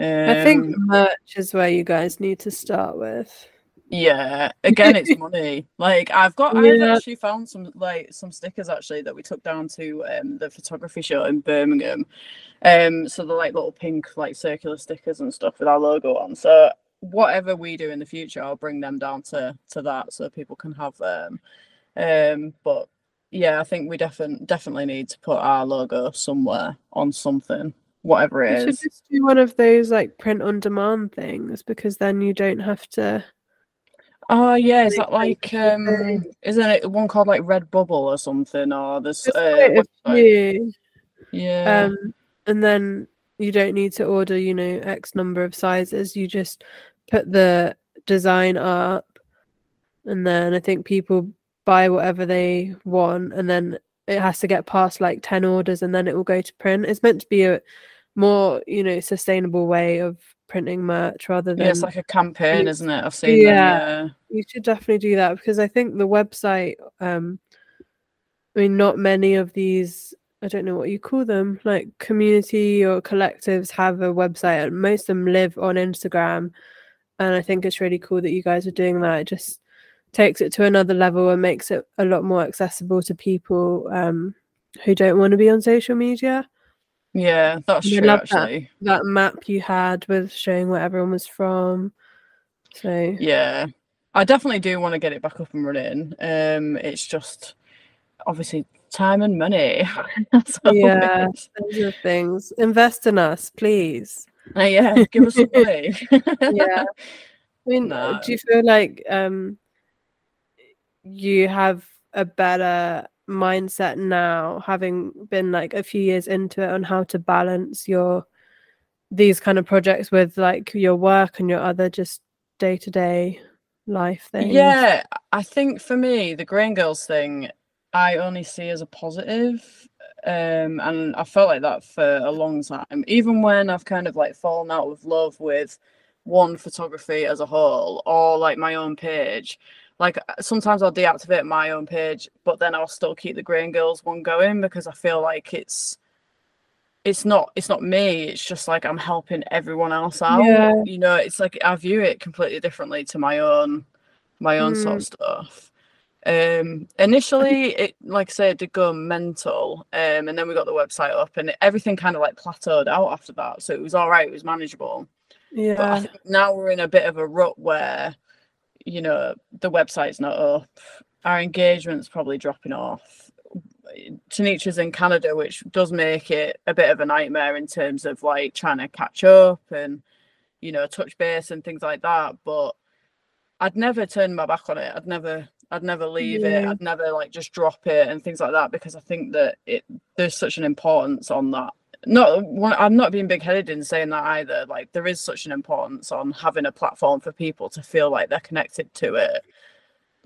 Um, i think merch is where you guys need to start with yeah, again, it's money. Like I've got, I've actually found some like some stickers actually that we took down to um the photography show in Birmingham. Um, so they're like little pink like circular stickers and stuff with our logo on. So whatever we do in the future, I'll bring them down to to that so people can have them. Um, but yeah, I think we definitely definitely need to put our logo somewhere on something, whatever you it should just do one of those like print on demand things because then you don't have to Oh yeah, is that like um isn't it one called like Redbubble or something or this uh quite a few. Yeah. um and then you don't need to order you know x number of sizes. You just put the design up and then i think people buy whatever they want and then it has to get past like 10 orders and then it will go to print. It's meant to be a more you know sustainable way of printing merch rather than yeah, it's like a campaign, you- isn't it? I've seen Yeah. them, you should definitely do that because I think the website, um, I mean, not many of these, I don't know what you call them, like community or collectives have a website, and most of them live on Instagram. And I think it's really cool that you guys are doing that. It just takes it to another level and makes it a lot more accessible to people um, who don't want to be on social media. Yeah. That's I true love that. actually. That map you had with showing where everyone was from. So, Yeah. I definitely do want to get it back up and running. Um it's just obviously time and money. That's Yeah. Those are things. Invest in us, please. Uh, yeah, give us some money. Yeah. I mean, No. do you feel like um you have a better mindset now, having been like a few years into it, on how to balance your these kind of projects with like your work and your other just day to day life things? Yeah, I think for me, the Grain Gurls thing, I only see as a positive. Um, and I felt like that for a long time. Even when I've kind of like fallen out of love with one photography as a whole or like my own page. Like uh, sometimes I'll deactivate my own page, but then I'll still keep the Grain Gurls one going because I feel like it's it's not it's not me it's just like i'm helping everyone else out Yeah. you know it's like i view it completely differently to my own my own sort Mm. of stuff um initially it like i said did go mental um and then we got the website up and everything kind of like plateaued out after that so it was all right it was manageable but I Yeah. think now we're in a bit of a rut where, you know, the website's not up, our engagement's probably dropping off. Tanisha's in Canada, which does make it a bit of a nightmare in terms of like trying to catch up and you know, touch base and things like that. But I'd never turn my back on it. I'd never I'd never leave it. I'd never like just drop it and things like that because I think that it there's such an importance on that. Not one- I'm not being big headed in saying that either. Like there is such an importance on having a platform for people to feel like they're connected to it.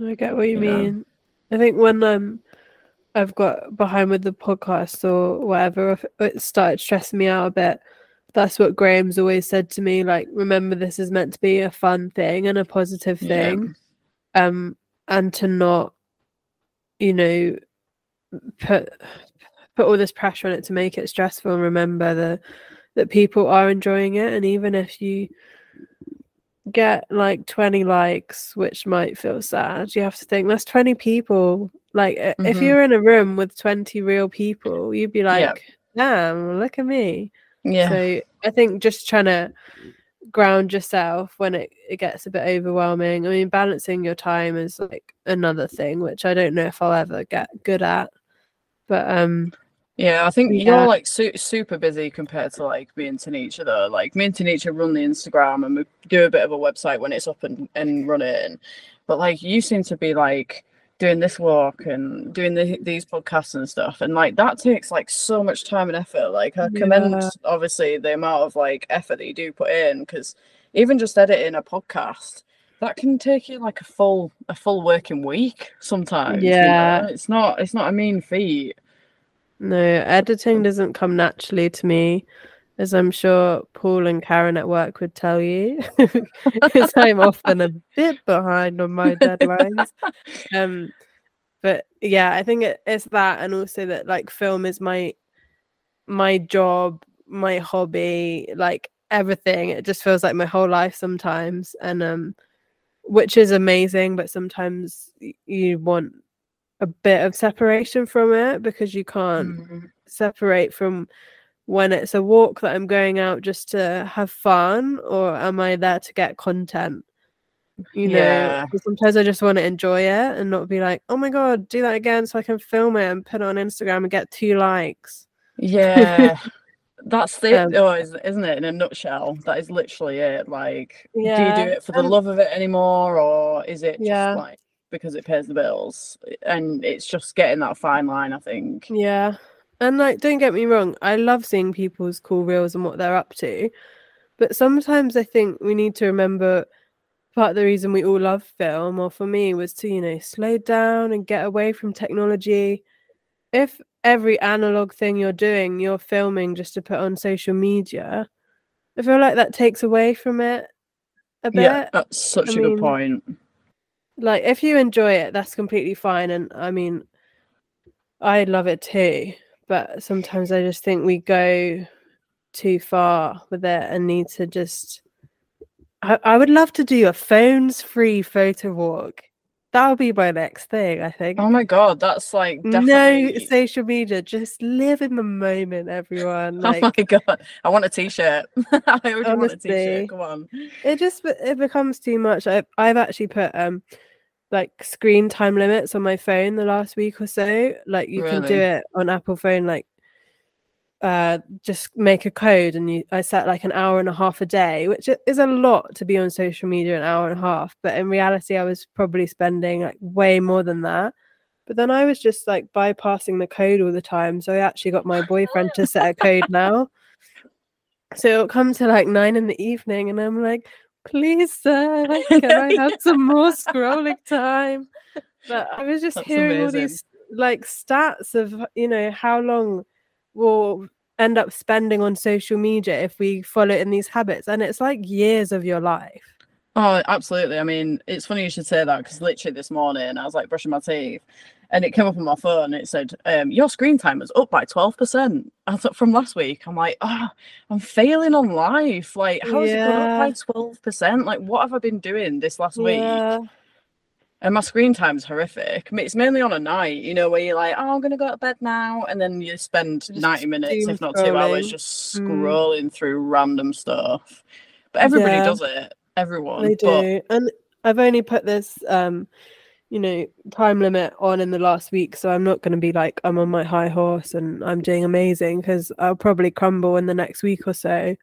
I get what you Yeah. mean. I think when um I've got behind with the podcast or whatever, it started stressing me out a bit. That's what Graham's always said to me. Like, remember, this is meant to be a fun thing and a positive Yeah. thing, um, and to not, you know, put put all this pressure on it to make it stressful. And remember the that people are enjoying it, and even if you get like 20 likes which might feel sad you have to think that's 20 people like i- if you're in a room with 20 real people you'd be like Yeah. damn look at me Yeah. so i think just trying to ground yourself when it, it gets a bit overwhelming i mean balancing your time is like another thing which i don't know if i'll ever get good at but um Yeah, I think Yeah. you're like su- super busy compared to like me and Tanisha though. Like me and Tanisha run the Instagram and we do a bit of a website when it's up and, and running. But like you seem to be like doing this work and doing the, these podcasts and stuff. And like that takes like so much time and effort. Like I commend Yeah. obviously the amount of like effort that you do put in because even just editing a podcast that can take you like a full a full working week sometimes. you Yeah. know? It's not it's not a mean feat. No, editing doesn't come naturally to me, as I'm sure Paul and Karen at work would tell you, because I'm often a bit behind on my deadlines. Um, but yeah, I think it, it's that, and also that like film is my my job, my hobby, like everything. It just feels like my whole life sometimes, and um, which is amazing. But sometimes you want a bit of separation from it because you can't Mm. separate from when it's a walk that I'm going out just to have fun or am I there to get content? You know, Yeah. 'cause sometimes I just want to enjoy it and not be like, oh my god, do that again so I can film it and put it on Instagram and get two likes. Yeah, that's the Um, oh, is- isn't it? In a nutshell, that is literally it. Like, do you do it for the love of it anymore, or is it just Yeah. like because it pays the bills? And it's just getting that fine line, I think. Yeah. And like, don't get me wrong, I love seeing people's cool reels and what they're up to. But sometimes I think we need to remember part of the reason we all love film, or for me, was to, you know, slow down and get away from technology. If every analog thing you're doing, you're filming just to put on social media, I feel like that takes away from it a bit Yeah, that's such I a mean, good point. Like if you enjoy it that's completely fine and i mean i love it too but sometimes i just think we go too far with it and need to just i, I would love to do a phones free photo walk that would be my next thing i think Oh my god, that's like no social media just live in the moment everyone Oh my god, I want a t-shirt. I already want a Honestly. t-shirt. Come on. it just it becomes too much I, i've actually put um like screen time limits on my phone the last week or so like you can do it on apple phone like uh just make a code and you i set like an hour and a half a day which is a lot to be on social media an hour and a half but in reality i was probably spending like way more than that. But then i was just like bypassing the code all the time so i actually got my boyfriend to set a code now. So it'll come to like nine in the evening and i'm like please sir can i have some more scrolling time? But i was just That's hearing all these like stats of you know how long we'll end up spending on social media if we follow in these habits and it's like years of your life Oh, absolutely. I mean, it's funny you should say that because literally this morning I was like brushing my teeth and it came up on my phone. It said, um, Your screen time is up by 12%. I thought from last week. I'm like, Oh, I'm failing on life. Like, how is it going up by 12%? Like, what have I been doing this last week? And my screen time's horrific. It's mainly on a night, you know, where you're like, Oh, I'm going to go to bed now. And then you spend Just 90 minutes, if not two hours, scrolling. just Mm. scrolling through random stuff. But everybody Yeah. does it. Everyone. But do, and I've only put this, um, you know, time limit on in the last week, so I'm not going to be like I'm on my high horse and I'm doing amazing because I'll probably crumble in the next week or so.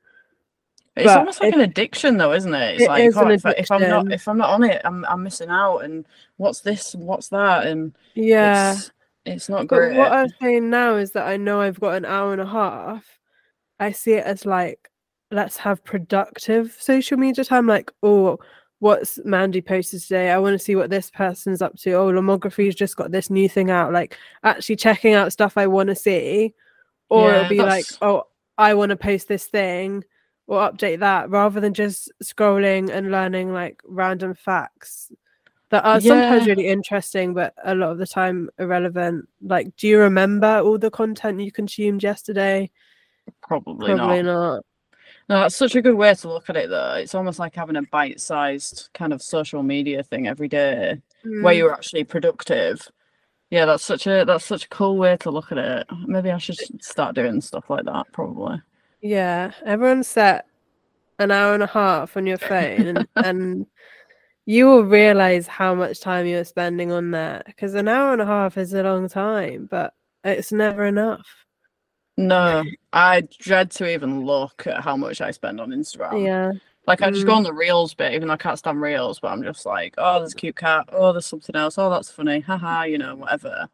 It's But almost like an addiction, though, isn't it? It's It like is oh, an if, if I'm not if I'm not on it, I'm I'm missing out. And what's this? and What's that? And yeah. it's, it's not But great. what I'm saying now is that I know I've got an hour and a half. I see it as like, let's have productive social media time. Like, oh, what's Mandy posted today? I want to see what this person's up to. Oh, Lomography's just got this new thing out. Like, actually checking out stuff I want to see. Or Yeah, it'll be like, oh, I want to post this thing or update that rather than just scrolling and learning like random facts that are sometimes really interesting but a lot of the time irrelevant like do you remember all the content you consumed yesterday Probably, probably not. not, No, that's such a good way to look at it, though. It's almost like having a bite-sized kind of social media thing every day, where Mm, you're actually productive. Yeah, that's such a that's such a cool way to look at it. Maybe I should start doing stuff like that. Probably. Yeah everyone set an hour and a half on your phone and, and you will realize how much time you're spending on that because an hour and a half is a long time but it's never enough No, I dread to even look at how much I spend on Instagram. yeah Like I just go Mm. on the reels bit, even though I can't stand reels, but I'm just like, oh, there's a cute cat. Oh, there's something else. Oh, that's funny. Haha, you know, whatever.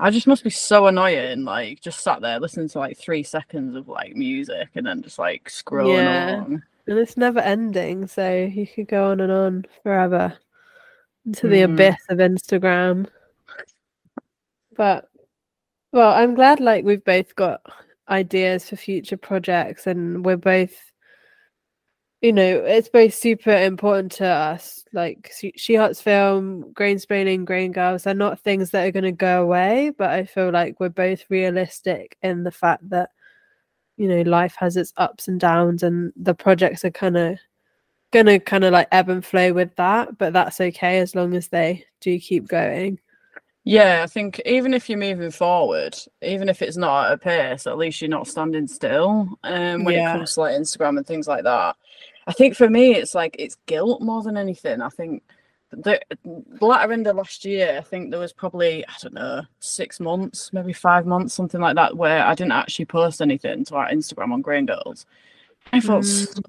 I just must be so annoying, like just sat there listening to like three seconds of like music and then just like scrolling Yeah. along. and it's never ending so you could go on and on forever into the Mhm. abyss of instagram but well i'm glad like we've both got ideas for future projects and we're both you know it's both super important to us like she, Hearts film grainsplaining grain gurls they're not things that are going to go away but i feel like we're both realistic in the fact that you know life has its ups and downs and the projects are kind of gonna kind of like ebb and flow with that but that's okay as long as they do keep going Yeah, I think even if you're moving forward, even if it's not at a pace, at least you're not standing still. Um, when Yeah. it comes to like Instagram and things like that, I think for me it's like it's guilt more than anything. I think the, the latter end of last year, I think there was probably I don't know six months, maybe five months, something like that, where I didn't actually post anything to our Instagram on Grain Gurls. I felt mm. s-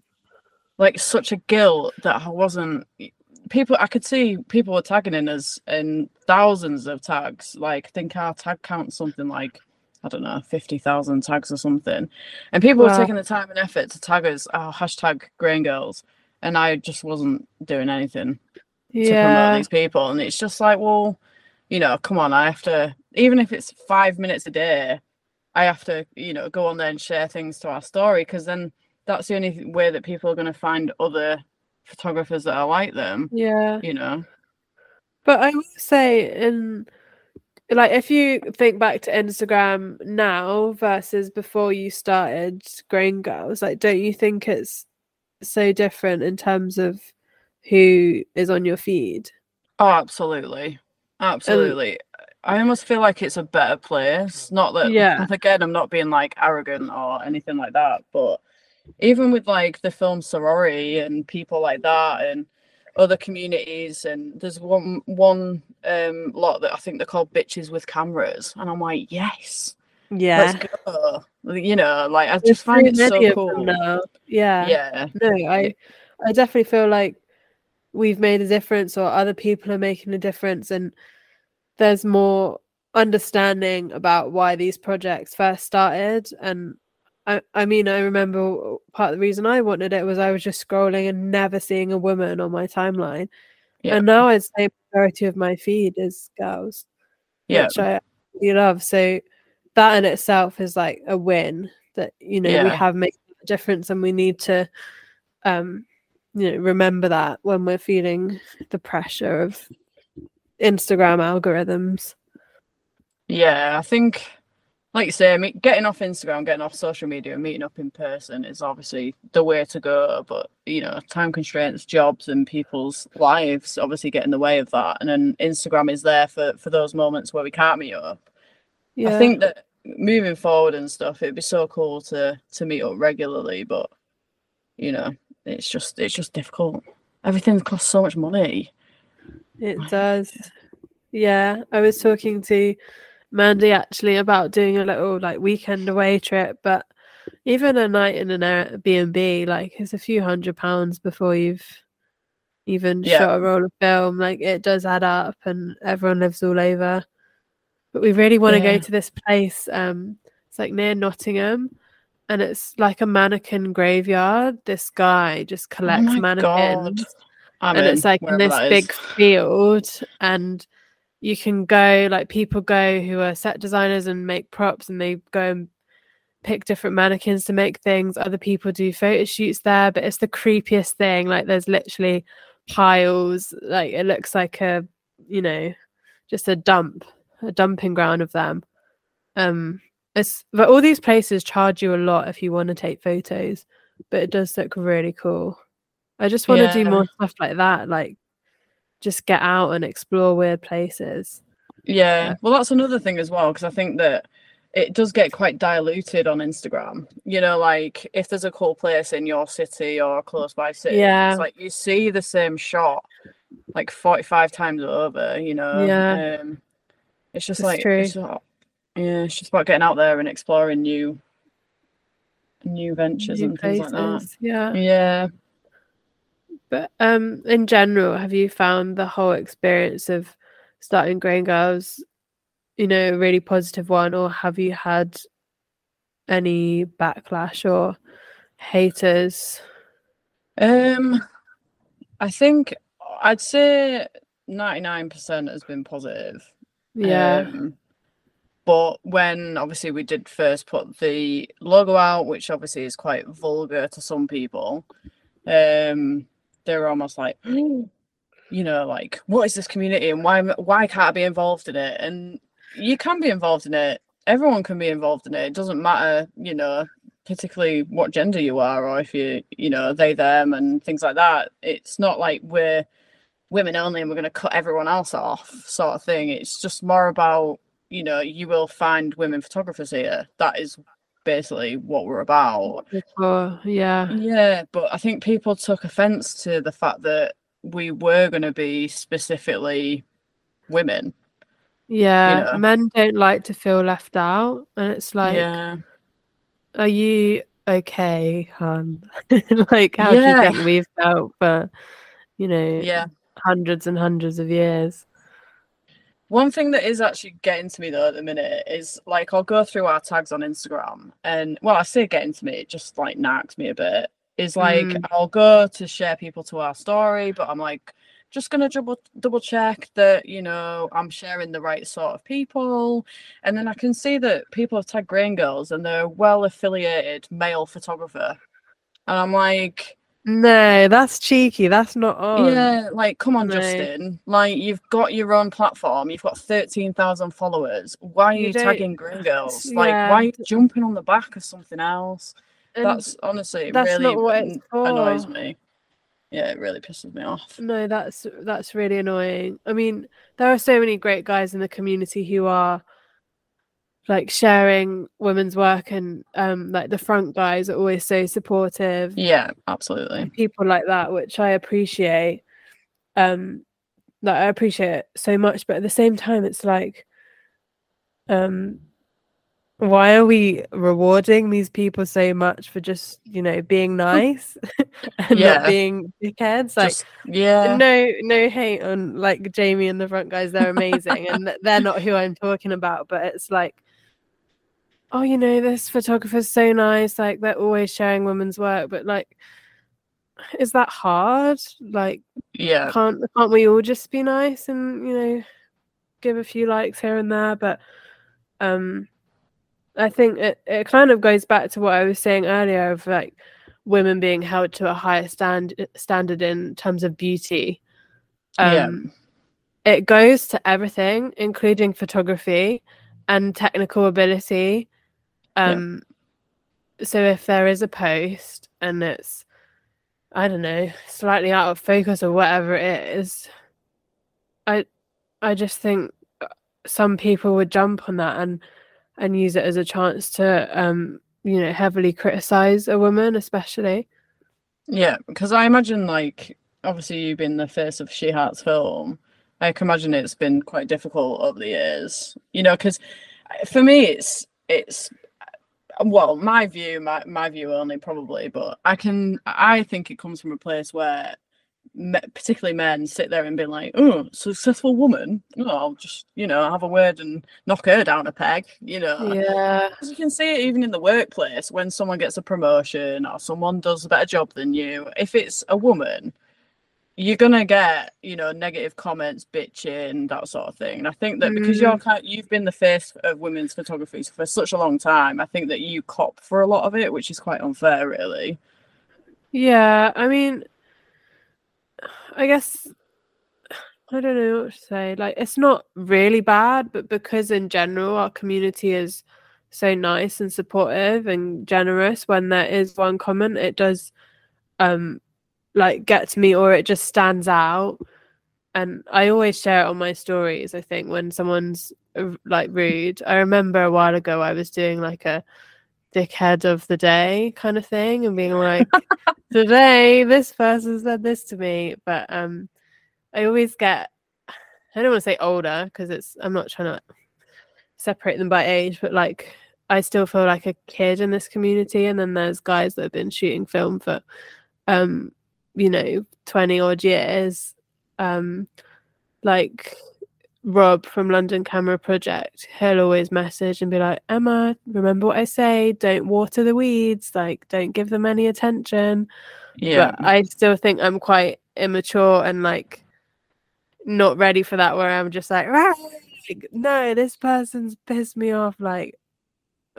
like such a guilt that I wasn't people I could see people were tagging in us in thousands of tags. Like I think our tag count something like I don't know, fifty thousand tags or something. And people were taking the time and effort to tag us, oh, hashtag grain gurls. And I just wasn't doing anything to promote these people. And it's just like, well, you know, come on, I have to even if it's five minutes a day, I have to, you know, go on there and share things to our story because then that's the only way that people are going to find other photographers that are like them, yeah you know. but i would say in like if you think back to instagram now versus before you started grain gurls like don't you think it's so different in terms of who is on your feed Oh, absolutely. Absolutely. I almost feel like it's a better place. Not that, Yeah. again, I'm not being like arrogant or anything like that, but even with like the film Sorority and people like that and other communities, and there's one one um lot that I think they're called bitches with cameras, and I'm like, yes, yeah. Let's go. You know, like I There's just find it so cool. yeah. Yeah, no i i definitely feel like we've made a difference or other people are making a difference and there's more understanding about why these projects first started and I, I mean i remember part of the reason i wanted it was i was just scrolling and never seeing a woman on my timeline. Yeah. and now i'd say the majority of my feed is girls yeah, which i absolutely love. So that in itself is like a win that you know we have made a difference and we need to um you know remember that when we're feeling the pressure of instagram algorithms. Yeah, I think, like you say, I mean, getting off Instagram, getting off social media, and meeting up in person is obviously the way to go. But you know, time constraints, jobs, and people's lives obviously get in the way of that. And then Instagram is there for for those moments where we can't meet up. yeah I think that moving forward and stuff, it'd be so cool to to meet up regularly. But you know, it's just it's just difficult. Everything costs so much money. it does yeah i was talking to mandy actually about doing a little like weekend away trip but even a night in an Airbnb, like it's a few hundred pounds before you've even Yeah. shot a roll of film. Like it does add up, and everyone lives all over. But we really want to Yeah. go to this place. Um, it's like near Nottingham, and it's like a mannequin graveyard. This guy just collects Oh mannequins and in, it's like in this big field and you can go like people go who are set designers and make props and they go and pick different mannequins to make things. Other people do photo shoots there but it's the creepiest thing. Like there's literally piles. Like it looks like a you know just a dump a dumping ground of them. Um it's but all these places charge you a lot if you want to take photos but it does look really cool. I just want to do more stuff like that, like just get out and explore weird places. Yeah, well, that's another thing as well because I think that it does get quite diluted on Instagram. You know, like if there's a cool place in your city or close by city, Yeah. it's like you see the same shot like 45 times over, you know. Yeah. Um, it's just It's like, it's not- yeah, it's just about getting out there and exploring new new ventures new and things like that. Yeah. Yeah. But um in general, have you found the whole experience of starting Grain Gurls, you know, a really positive one, or have you had any backlash or haters? Um, I think I'd say 99% has been positive. Yeah. Um, but when obviously we did first put the logo out, which obviously is quite vulgar to some people, um, they were almost like, you know, like what is this community and why why can't I be involved in it? And you can be involved in it. Everyone can be involved in it. It doesn't matter, you know, particularly what gender you are or if you, you know, they them and things like that. It's not like we're women only and we're going to cut everyone else off sort of thing it's just more about you know you will find women photographers here that is basically what we're about Before, yeah. yeah but i think people took offense to the fact that we were going to be specifically women Yeah. know. Men don't like to feel left out. And it's like yeah Are you okay, hun? like, how do you think we've felt for, you know, yeah hundreds and hundreds of years? One thing that is actually getting to me though at the minute is like I'll go through our tags on Instagram and well I say getting to me, it just like knacks me a bit. Is like Mm. I'll go to share people to our story, but I'm like just gonna double double check that you know I'm sharing the right sort of people, and then I can see that people have tagged Grain Gurls and they're well affiliated male photographer, and I'm like, No, that's cheeky. That's not on. yeah, like come on, No. Justin. Like you've got your own platform. You've got thirteen thousand followers. Why are You you, tagging Grain Gurls? Like why are you jumping on the back of something else? And that's honestly that's really not what it's for. annoys me. Yeah, it really pisses me off. No, that's that's really annoying. I mean, there are so many great guys in the community who are like sharing women's work and um like the front guys are always so supportive. Yeah, absolutely. People like that, which I appreciate. Um like I appreciate it so much, but at the same time it's like um why are we rewarding these people so much for just, you know, being nice and Yeah. not being dickheads? Like Just yeah. no no hate on like jamie and the front guys they're amazing and they're not who i'm talking about but it's like oh you know this photographer's so nice like they're always sharing women's work but like is that hard like Yeah. can't can't we all just be nice and you know give a few likes here and there but um i think it, it kind of goes back to what i was saying earlier of like women being held to a higher stand standard in terms of beauty Yeah. um it goes to everything including photography and technical ability Yeah. um so if there is a post and it's i don't know slightly out of focus or whatever it is i i just think uh, some people would jump on that and and use it as a chance to um you know heavily criticize a woman especially Yeah, because I imagine like obviously you've been the face of She Hearts film, I can imagine it's been quite difficult over the years. You know, because for me it's it's well, my view, my my view only probably, but I can I think it comes from a place where me, particularly men sit there and be like, "Oh, successful woman. Oh, I'll just you know have a word and knock her down a peg." You know, yeah As you can see it even in the workplace when someone gets a promotion or someone does a better job than you. If it's a woman, you're gonna get you know negative comments, bitching, that sort of thing. And I think that because you're kind, you've been the face of women's photography for such a long time, I think that you cop for a lot of it, which is quite unfair, really. Yeah, I mean, I guess I don't know what to say. Like, it's not really bad, but because in general our community is so nice and supportive and generous, when there is one comment, it does um like get to me or it just stands out. And I always share it on my stories. I think when someone's uh, like rude, I remember a while ago I was doing like a dickhead of the day kind of thing and being like today this person said this to me but um i always get i don't want to say older because it's i'm not trying to separate them by age but like i still feel like a kid in this community and then there's guys that have been shooting film for um you know 20 odd years um like Rob from London Camera Project, he'll always message and be like, Emma, remember what I say, don't water the weeds, like don't give them any attention. Yeah, But I still think I'm quite immature and like not ready for that where I'm just like, like, no, this person's pissed me off. Like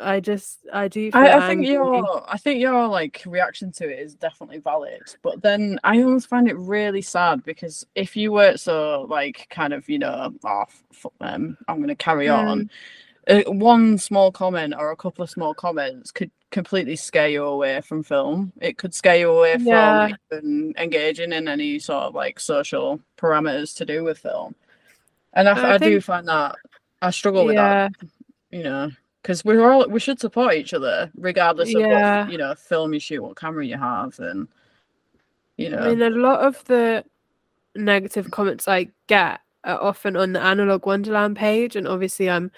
I just I do feel I, I think angry. your I think your like reaction to it is definitely valid, but then I always find it really sad because if you were so like kind of you know oh fuck them I'm gonna carry Mm. on, uh, one small comment or a couple of small comments could completely scare you away from film. It could scare you away from Yeah. even engaging in any sort of like social parameters to do with film, and I, I I, do find that I struggle with yeah. that you know, because we're all we should support each other regardless of Yeah. what you know film you shoot, what camera you have, and you know, I mean, a lot of the negative comments I get are often on the Analog Wonderland page, and obviously I'm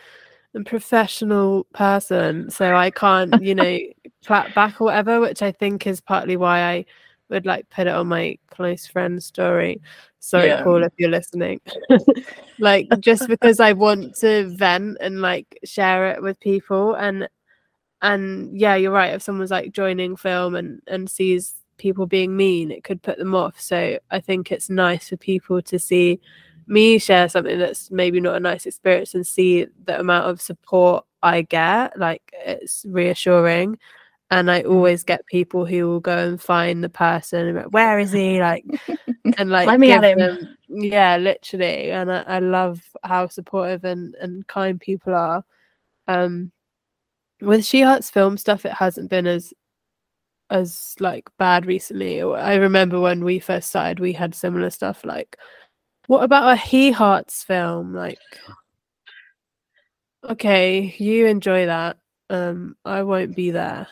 a professional person, so I can't, you know, clap back or whatever, which I think is partly why I would like put it on my close friend story. Sorry, Yeah. Paul, if you're listening. like just because I want to vent and like share it with people and and yeah, you're right. If someone's like joining film and and sees people being mean, it could put them off. So I think it's nice for people to see me share something that's maybe not a nice experience and see the amount of support I get. Like it's reassuring. And I always get people who will go and find the person and be like, where is he? Like and like Let me give at him. them yeah, literally. And I, I love how supportive and, and kind people are. Um with She Hearts film stuff, it hasn't been as as like bad recently. I remember when we first started, we had similar stuff like, "What about a He Hearts film?" Like, okay, you enjoy that. Um, I won't be there.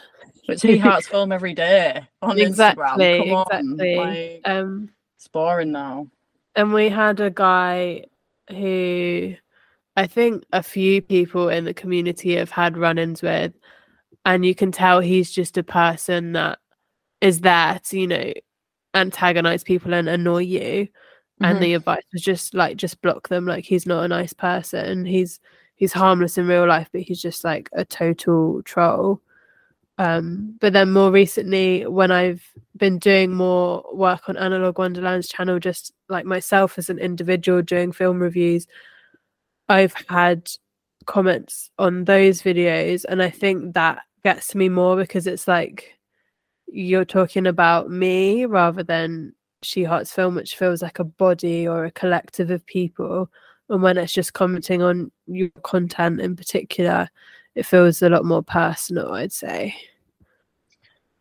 it's He Hearts film every day on Exactly, Instagram. Come on, exactly. like, Um, it's boring now. and we had a guy who I think a few people in the community have had run-ins with, and you can tell he's just a person that is there to, you know, antagonize people and annoy you. And Mhm. the advice was just like just block them. Like he's not a nice person. He's he's harmless in real life, but he's just like a total troll. Um, but then more recently, when I've been doing more work on Analog Wonderland's channel, just like myself as an individual doing film reviews, I've had comments on those videos, and I think that gets to me more because it's like you're talking about me rather than She Hearts Film, which feels like a body or a collective of people. And when it's just commenting on your content in particular, it feels a lot more personal, I'd say.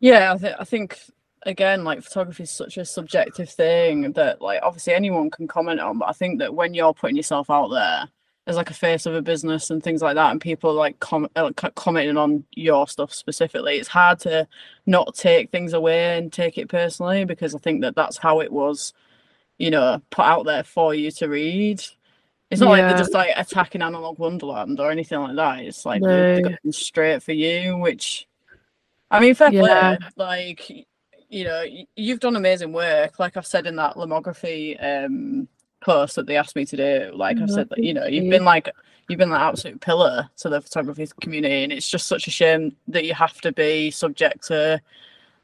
Yeah, I, th- I think again, like photography is such a subjective thing that like obviously anyone can comment on, but I think that when you're putting yourself out there as like a face of a business and things like that, and people like com- uh, commenting on your stuff specifically, it's hard to not take things away and take it personally because I think that that's how it was, you know, put out there for you to read. It's not like they're just like attacking Analog Wonderland or anything like that. It's like they're, they're going straight for you, which I mean, fair Yeah. play. Like you know, you've done amazing work. Like I've said in that lomography um post that they asked me to do. Like I've said, that you know, you've been like you've been an absolute pillar to the photography community, and it's just such a shame that you have to be subject to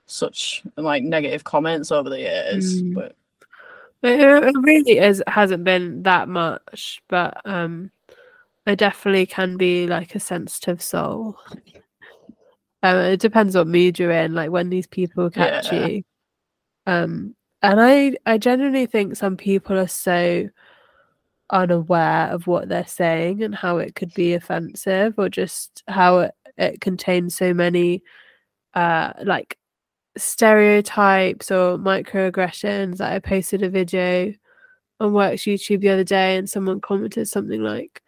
such like negative comments over the years. Mm. But It, really is hasn't been that much, but um, I definitely can be like a sensitive soul. Um, it depends what mood you're in, like when these people catch Yeah. you. Um, and I, I genuinely think some people are so unaware of what they're saying and how it could be offensive, or just how it, it contains so many, uh, like stereotypes or microaggressions. Like I posted a video on Works YouTube the other day, and someone commented something like,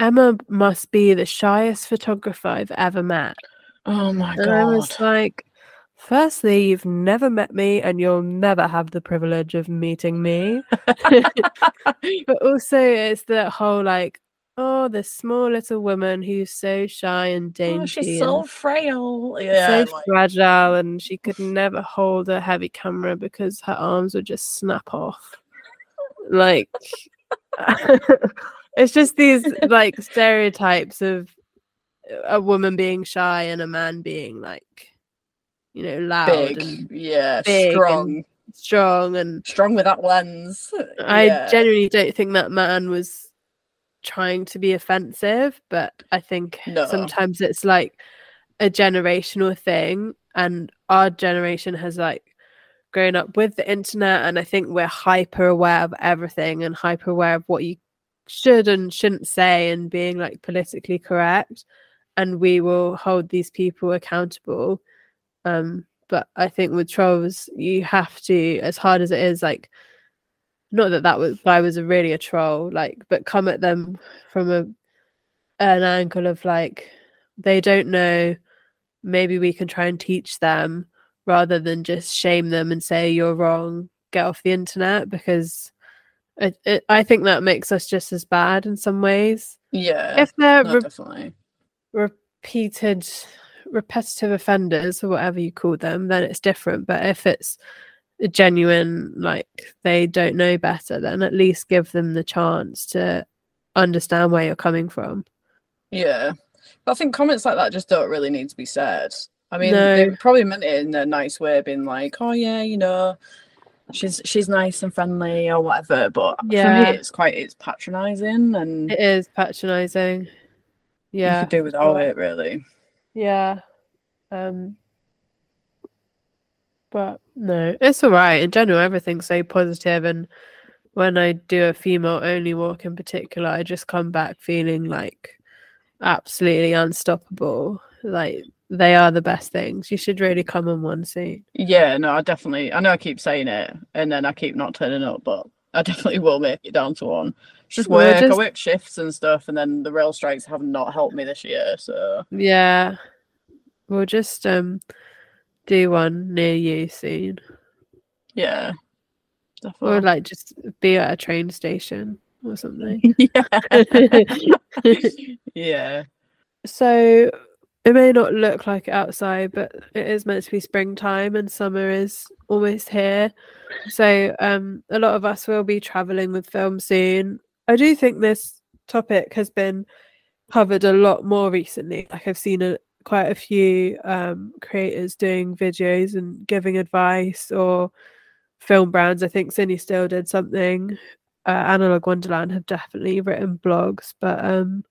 "Emma must be the shyest photographer I've ever met." oh my And I was like, firstly, you've never met me and you'll never have the privilege of meeting me. but also, it's that whole like, oh, this small little woman who's so shy and dainty. Oh, she's so frail. Yeah. so like- fragile, and she could never hold a heavy camera because her arms would just snap off. Like, it's just these like stereotypes of a woman being shy and a man being like, you know, loud big. and Yeah. big and- strong. strong. And Strong with that lens. I Yeah. genuinely don't think that man was trying to be offensive, but I think No. sometimes it's like a generational thing, and our generation has like grown up with the internet, and I think we're hyper aware of everything and hyper aware of what you should and shouldn't say, and being like politically correct, and we will hold these people accountable. Um, but I think with trolls, you have to, as hard as it is, like not that that was guy was a really a troll like but come at them from a an angle of like they don't know maybe we can try and teach them rather than just shame them and say you're wrong get off the internet because it, it, i think that makes us just as bad in some ways Yeah. if they're no, re- definitely. repeated repetitive offenders or whatever you call them then it's different but if it's genuine like they don't know better then at least give them the chance to understand where you're coming from Yeah. But I think comments like that just don't really need to be said. I mean, they probably meant it in a nice way, being like, "Oh yeah, you know, she's she's nice and friendly or whatever." But for Yeah. me, it's quite it's patronising, and it is patronizing Yeah. you could do without it, really. yeah um but no it's all right in general everything's so positive and when i do a female only walk in particular i just come back feeling like absolutely unstoppable like they are the best things you should really come on one soon Yeah, no, I definitely. I know I keep saying it, and then I keep not turning up, but I definitely will make it down to one. It's just work. just- I work shifts and stuff, and then the rail strikes have not helped me this year. So yeah we'll just um do one near you soon yeah, or definitely. like just be at a train station or something yeah, yeah. So it may not look like it outside, but it is meant to be springtime and summer is almost here. So um, a lot of us will be traveling with film soon. I do think this topic has been covered a lot more recently. Like I've seen a, quite a few um, creators doing videos and giving advice or film brands. I think CineStill did something. Uh, Analog Wonderland have definitely written blogs, but um,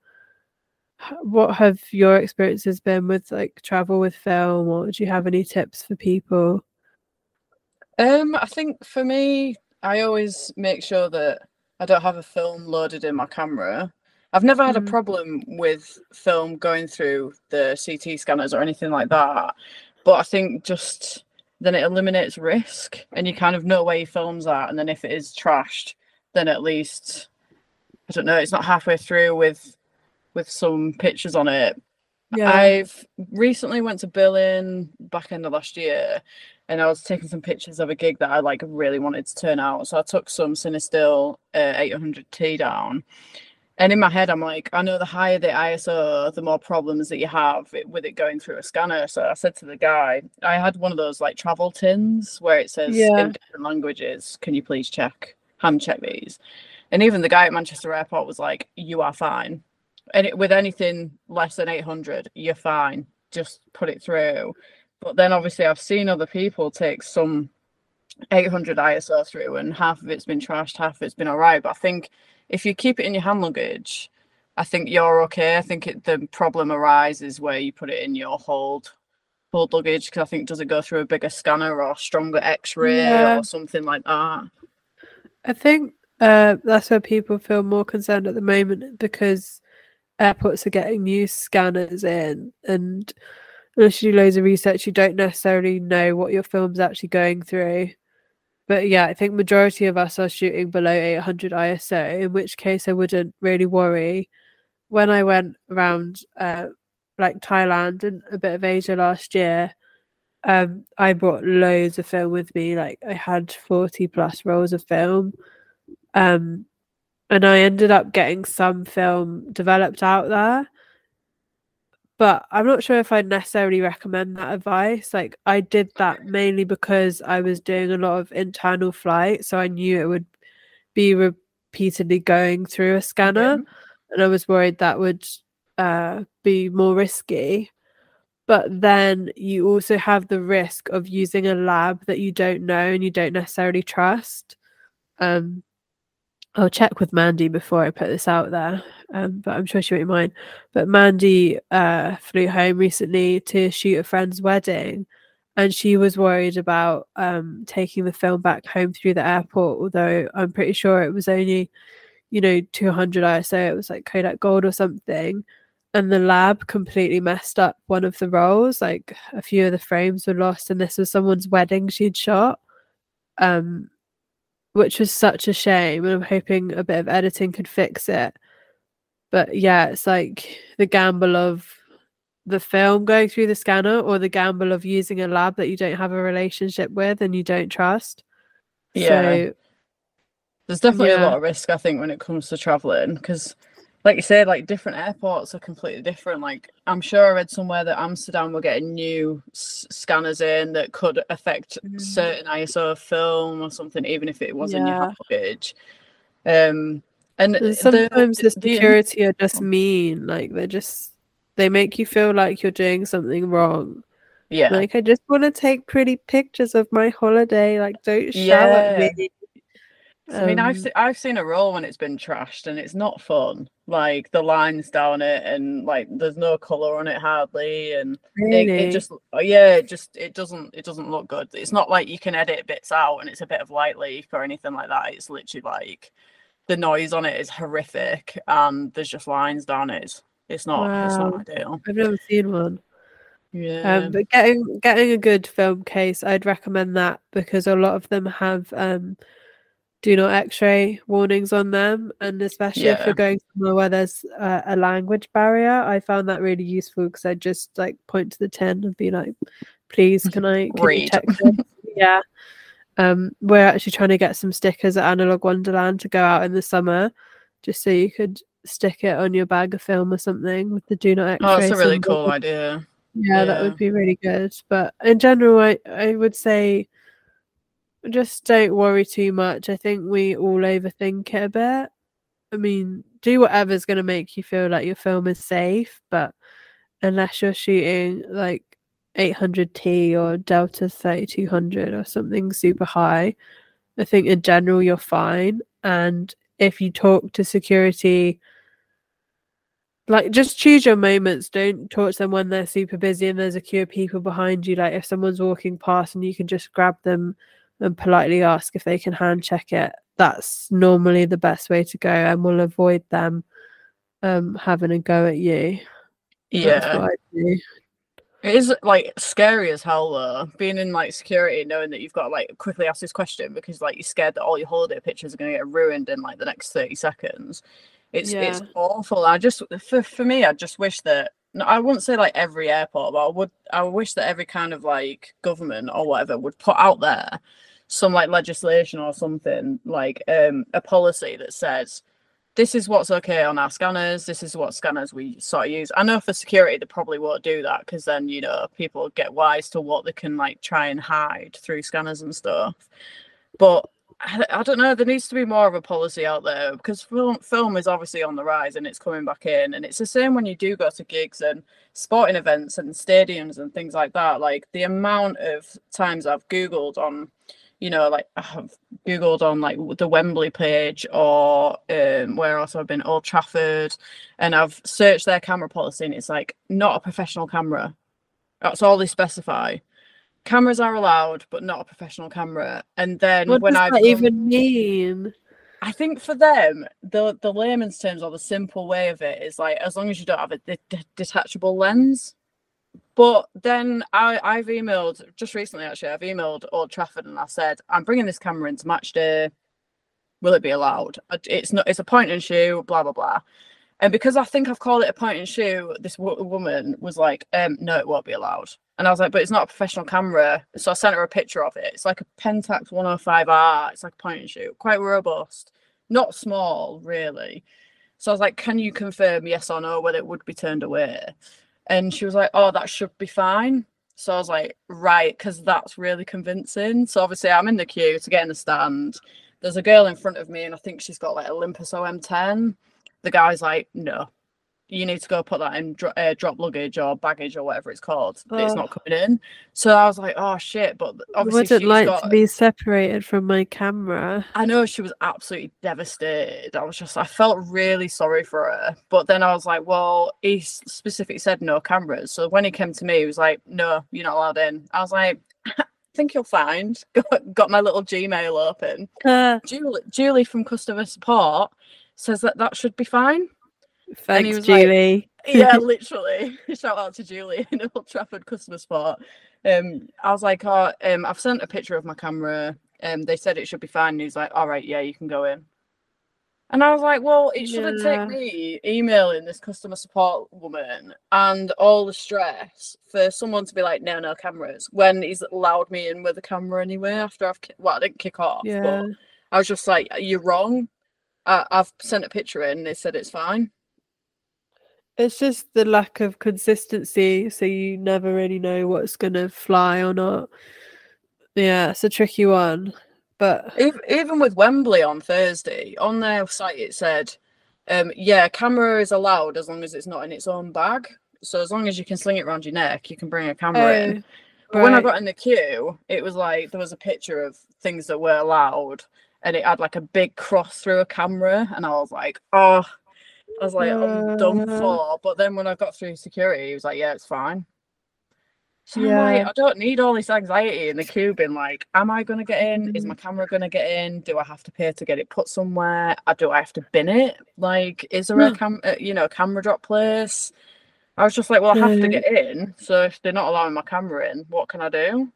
what have your experiences been with like travel with film or do you have any tips for people Um, I think for me, I always make sure that I don't have a film loaded in my camera. I've never had Mm. a problem with film going through the CT scanners or anything like that. But I think just then it eliminates risk and you kind of know where your film's at. And then if it is trashed, then at least I don't know, it's not halfway through with with some pictures on it. Yeah. I've recently went to Berlin back end of last year, and I was taking some pictures of a gig that I like really wanted to turn out. So I took some CineStill uh, 800T down. And in my head, I'm like, I know the higher the ISO, the more problems that you have with it going through a scanner. So I said to the guy, I had one of those like travel tins where it says Yeah. in different languages, can you please check, hand check these? And even the guy at Manchester Airport was like, you are fine. And it, with anything less than 800, you're fine. Just put it through. But then obviously, I've seen other people take some 800 ISO through, and half of it's been trashed, half of it's been all right. But I think if you keep it in your hand luggage, I think you're okay. I think it, the problem arises where you put it in your hold hold luggage because I think does it go through a bigger scanner or stronger X-ray Yeah. or something like that. I think uh, that's where people feel more concerned at the moment because airports are getting new scanners in, and unless you do loads of research, you don't necessarily know what your film's actually going through. But yeah, I think majority of us are shooting below 800 ISO, in which case I wouldn't really worry. When I went around uh, like Thailand and a bit of Asia last year, um, I brought loads of film with me. Like I had 40 plus rolls of film. Um, and I ended up getting some film developed out there. But I'm not sure if I'd necessarily recommend that advice. Like I did that mainly because I was doing a lot of internal flight, so I knew it would be repeatedly going through a scanner, and I was worried that would uh, be more risky. But then you also have the risk of using a lab that you don't know and you don't necessarily trust. Um, I'll check with Mandy before I put this out there, um, but I'm sure she won't mind. But Mandy uh, flew home recently to shoot a friend's wedding, and she was worried about um, taking the film back home through the airport. Although I'm pretty sure it was only, you know, 200 ISO. It was like Kodak Gold or something, and the lab completely messed up one of the rolls. Like a few of the frames were lost, and this was someone's wedding she'd shot. Um, which was such a shame. And I'm hoping a bit of editing could fix it. But yeah, it's like the gamble of the film going through the scanner or the gamble of using a lab that you don't have a relationship with and you don't trust. Yeah. So There's definitely a lot of risk, I think, when it comes to traveling because, like you said, like different airports are completely different. Like I'm sure I read somewhere that Amsterdam were getting new s- scanners in that could affect Mm. certain ISO film or something, even if it was in your Yeah. hand luggage. Um, and sometimes the, the- security are just mean. Like they're just they make you feel like you're doing something wrong. yeah, Like I just want to take pretty pictures of my holiday. Like don't shout Yeah. at me. I mean, I've Um, se- I've seen a roll when it's been trashed, and it's not fun. Like the lines down it, and like there's no color on it hardly, and it, really. it just oh, yeah, it just it doesn't it doesn't look good. It's not like you can edit bits out, and it's a bit of light leak or anything like that. It's literally like the noise on it is horrific, and there's just lines down it. It's, it's not it's not ideal. I've never seen one. Yeah, Um, but getting getting a good film case, I'd recommend that because a lot of them have um, do not X-ray warnings on them, and especially if Yeah. you're going somewhere where there's uh, a language barrier, I found that really useful because I just like point to the tin and be like, "Please, can I can you check this?" yeah. Um, we're actually trying to get some stickers at Analog Wonderland to go out in the summer, just so you could stick it on your bag of film or something with the do not X-ray. oh, it's a really symbol. cool idea. Yeah, that would be really good. But in general, I, I would say just don't worry too much. I think we all overthink it a bit. I mean, do whatever's going to make you feel like your film is safe, but unless you're shooting like 800T or Delta 3200 or something super high, I think in general you're fine. And if you talk to security, like just choose your moments. Don't talk to them when they're super busy and there's a queue of people behind you. Like if someone's walking past and you can just grab them and politely ask if they can hand check it. That's normally the best way to go and will avoid them um having a go at you. Yeah, what I do. It is like scary as hell though, being in like security, knowing that you've got to like quickly ask this question because like you're scared that all your holiday pictures are going to get ruined in like the next 30 seconds. It's it's awful. I just for for me, I just wish that no, I wouldn't say like every airport, but I would I wish that every kind of like government or whatever would put out there some like legislation or something like um a policy that says this is what's okay on our scanners. This is what scanners we sort of use. I know for security they probably won't do that because then you know people get wise to what they can like try and hide through scanners and stuff. But I, I don't know. There needs to be more of a policy out there because film film is obviously on the rise and it's coming back in. And it's the same when you do go to gigs and sporting events and stadiums and things like that. Like the amount of times I've googled on you know, like I have googled on like the Wembley page or um, where else I've been, Old Trafford, and I've searched their camera policy, and it's like not a professional camera. That's all they specify. Cameras are allowed, but not a professional camera. And then What when gone- even mean? I think for them, the the layman's terms or the simple way of it is like as long as you don't have a de- detachable lens. But then I, I've emailed just recently actually, I've emailed Old Trafford and I said, I'm bringing this camera into match day. Will it be allowed? It's not. It's a point and shoot. Blah blah blah. And because I think I've called it a point and shoot, this wo- woman was like, um, "No, it won't be allowed." And I was like, "But it's not a professional camera." So I sent her a picture of it. It's like a Pentax 105R. It's like a point and shoot, quite robust, not small really. So I was like, "Can you confirm yes or no whether it would be turned away?" And she was like, "Oh, that should be fine." So I was like, "Right," because that's really convincing. So obviously, I'm in the queue to get in the stand. There's a girl in front of me, and I think she's got like Olympus OM10. The guy's like, "No, you need to go put that in dro- uh, drop luggage or baggage or whatever it's called. It's Oh. not coming in." So I was like, "Oh shit!" But I obviously, wouldn't she's like got, to be separated from my camera. I know she was absolutely devastated. I was just, I felt really sorry for her. But then I was like, well, he specifically said no cameras. So when he came to me, he was like, no, you're not allowed in. I was like, I think you'll find. Got, got my little Gmail open. Uh, Julie, Julie from customer support says that that should be fine. Thanks, was like- Julie. yeah, literally. Shout out to Julie in Old Trafford customer support. Um, I was like, oh, um, I've sent a picture of my camera. Um, they said it should be fine. And he's like, all right, yeah, you can go in. And I was like, well, it shouldn't Yeah. take me emailing this customer support woman and all the stress for someone to be like, no, no cameras, when he's allowed me in with a camera anyway after I've, ki- well, I didn't kick off, Yeah. but I was just like, you're wrong. I, I've sent a picture in. They said it's fine. It's just the lack of consistency, so you never really know what's gonna fly or not. Yeah, it's a tricky one. But Even with Wembley on Thursday, on their site it said, um, yeah, camera is allowed as long as it's not in its own bag. So as long as you can sling it around your neck, you can bring a camera in. oh, But when I got in the queue, it was like there was a picture of things that were allowed, and it had like a big cross through a camera, and I was like, oh, I was like, I'm done Uh. for. But then when I got through security, he was like, yeah, it's fine. So I'm Yeah. like, I don't need all this anxiety in the queue being like, am I gonna get in? Is my camera gonna get in? Do I have to pay to get it put somewhere? Or do I have to bin it? Like, is there a Hmm. cam uh, you know, camera drop place? I was just like, well, I have to get in. So if they're not allowing my camera in, what can I do?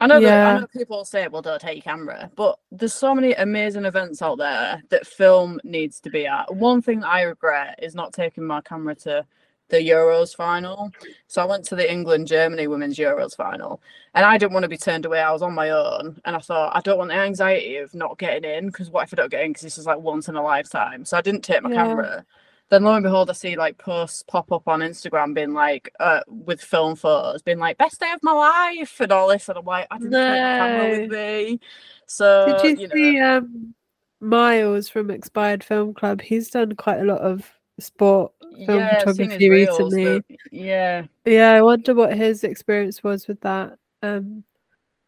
I know that Yeah. I know people say, well, don't take your camera, but there's so many amazing events out there that film needs to be at. One thing that I regret is not taking my camera to the Euros final. So I went to the England Germany Women's Euros final and I didn't want to be turned away. I was on my own and I thought, I don't want the anxiety of not getting in because what if I don't get in? Because this is like once in a lifetime. So I didn't take my Yeah. camera. Then lo and behold, I see like posts pop up on Instagram being like, uh, with film photos, being like, best day of my life and all this. And I'm like, I didn't take my camera with me. So, Did you, you know, see um Miles from Expired Film Club? He's done quite a lot of sport film yeah, I've seen his photography reels, recently. but yeah. Yeah, I wonder what his experience was with that. Um,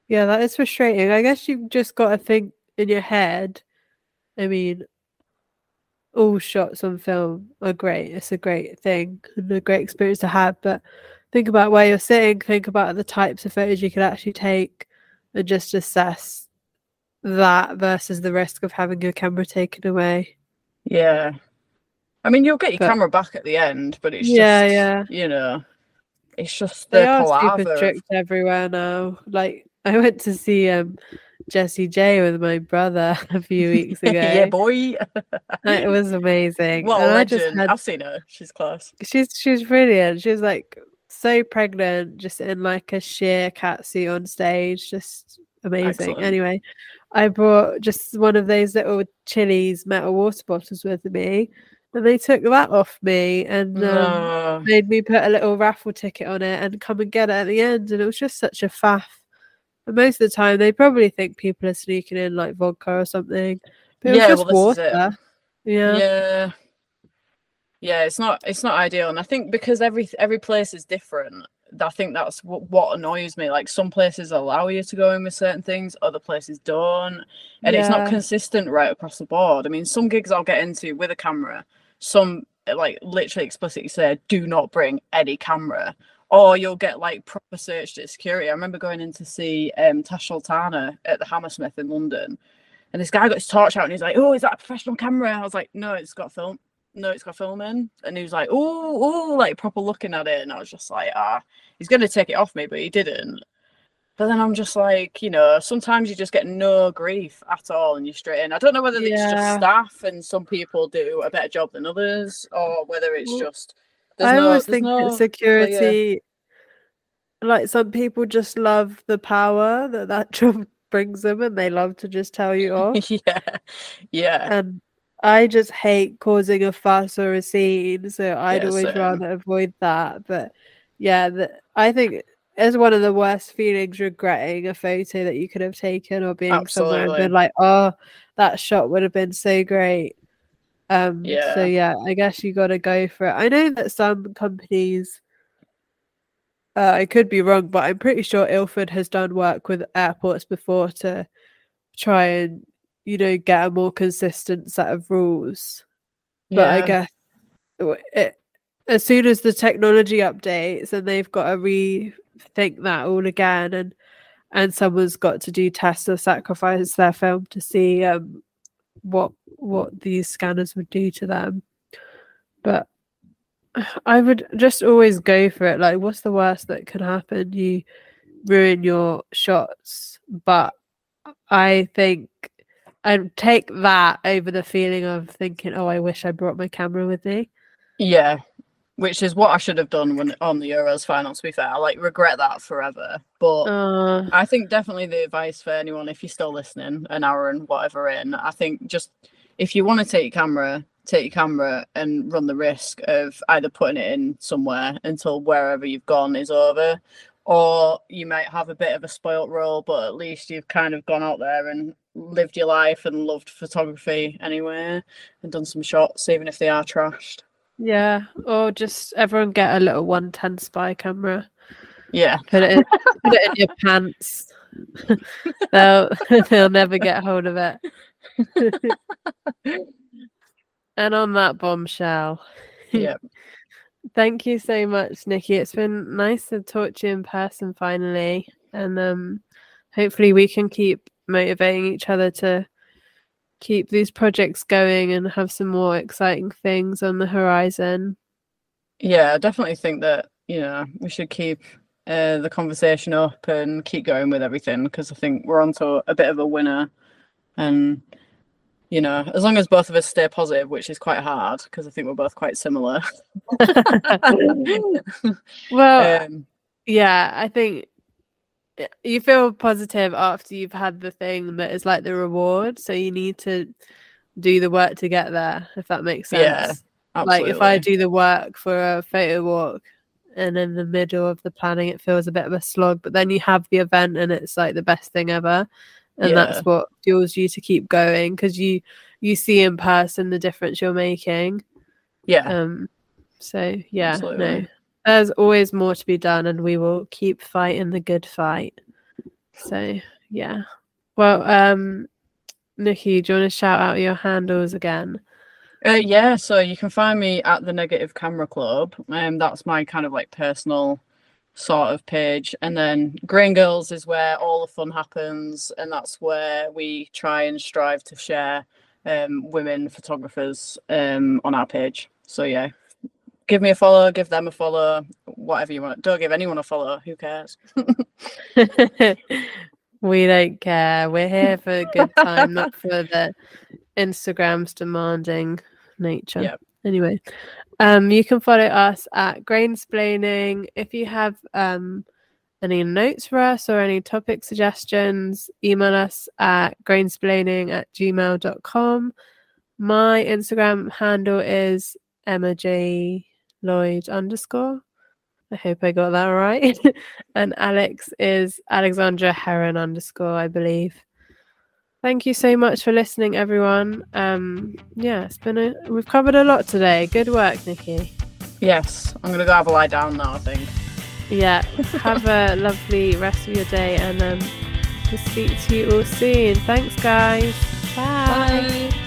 yeah, that is frustrating. I guess you've just got to think in your head. I mean, all shots on film are great. It's a great thing and a great experience to have. But think about where you're sitting. Think about the types of photos you could actually take, and just assess that versus the risk of having your camera taken away. Yeah. I mean, you'll get your But- camera back at the end, but it's Yeah, just, yeah. you know, it's just the they are super strict everywhere now. Like I went to see um Jessie J with my brother a few weeks ago. yeah, boy. it was amazing. What a And I just legend. had- I've seen her. She's class. she's she's brilliant. She was like so pregnant, just in like a sheer catsuit on stage, just amazing. Excellent. Anyway, I brought just one of those little Chilly's metal water bottles with me, and they took that off me and um, No. made me put a little raffle ticket on it and come and get it at the end, and it was just such a faff. And most of the time, they probably think people are sneaking in like vodka or something, but Yeah, just well, this is it. water. Yeah. yeah. Yeah it's not it's not ideal. And i think because every every place is different i think that's what, what annoys me. Like some places allow you to go in with certain things other places don't. And it's not consistent right across the board. I mean some gigs i'll get into with a camera some like literally explicitly say do not bring any camera or you'll get like proper searched at security i remember going in to see um tash sultana at the hammersmith in london and this guy got his torch out and he's like, Oh, is that a professional camera? I was like, No, it's got film. No, it's got film in. And he was like, Oh, oh, like proper looking at it. And I was just like, Ah, he's going to take it off me, but he didn't. But then I'm just like, you know, sometimes you just get no grief at all and you're straight in. I don't know whether it's just staff and some people do a better job than others or whether it's Well, just. There's I no, always think no, that security, like some people just love the power that that job brings them, and they love to just tell you off. yeah, yeah, and I just hate causing a fuss or a scene, so I'd Yeah, always same. rather avoid that. But yeah, the, I think it's one of the worst feelings regretting a photo that you could have taken or being somewhere and Absolutely. been like, oh, that shot would have been so great. Um, Yeah. so yeah, I guess you got to go for it. I know that some companies, uh, I could be wrong, but I'm pretty sure Ilford has done work with airports before to try and you know get a more consistent set of rules. But I guess it, as soon as the technology updates and they've got to rethink that all again, and and someone's got to do tests or sacrifice their film to see um, what what these scanners would do to them. But I would just always go for it. Like, what's the worst that can happen? You ruin your shots, but I think I'd take that over the feeling of thinking, "Oh, I wish I brought my camera with me." Yeah, which is what I should have done when on the Euros final. To be fair, I like regret that forever. But Uh, I think definitely the advice for anyone, if you're still listening, an hour and whatever in, I think just if you want to take your camera, take your camera and run the risk of either putting it in somewhere until wherever you've gone is over, or you might have a bit of a spoilt role, but at least you've kind of gone out there and lived your life and loved photography anyway and done some shots, even if they are trashed. Yeah, or just everyone get a little 110 spy camera. Yeah. Put it in, put it in your pants. they'll they'll never get hold of it. and on that bombshell, Yeah. thank you so much, Nikki. It's been nice to talk to you in person finally, and um, hopefully we can keep motivating each other to keep these projects going and have some more exciting things on the horizon. Yeah, I definitely think that, you know, we should keep uh, the conversation up and keep going with everything because I think we're onto a bit of a winner. And, you know, as long as both of us stay positive, which is quite hard because I think we're both quite similar. Well, um, yeah, I think you feel positive after you've had the thing that is like the reward. So you need to do the work to get there, if that makes sense. Yeah, Like if I do the work for a photo walk and in the middle of the planning it feels a bit of a slog, but then you have the event and it's like the best thing ever. And Yeah. that's what fuels you to keep going because you you see in person the difference you're making. yeah, Um so yeah, no. There's always more to be done and we will keep fighting the good fight. So yeah. Well, um Nikki, do you want to shout out your handles again? Uh, yeah, so you can find me at the Negative Camera Club. Um, that's my kind of like personal sort of page, and then Grain Gurls is where all the fun happens, and that's where we try and strive to share um women photographers um on our page. So yeah, give me a follow, give them a follow, whatever you want. Don't give anyone a follow. Who cares? We don't care. We're here for a good time, not for the Instagram's demanding nature. Yep. Anyway, um, you can follow us at Grainsplaining. If you have um any notes for us or any topic suggestions, email us at grainsplaining at gmail.com. My Instagram handle is Emma J Lloyd underscore. I hope I got that right. and Alex is Alexandra Heron underscore, I believe. Thank you so much for listening, everyone. Um, yeah, it's been a we've covered a lot today. Good work, Nikki. Yes, I'm gonna go have a lie down now. I think. Yeah, have a lovely rest of your day, and um, we'll speak to you all soon. Thanks, guys. Bye. Bye.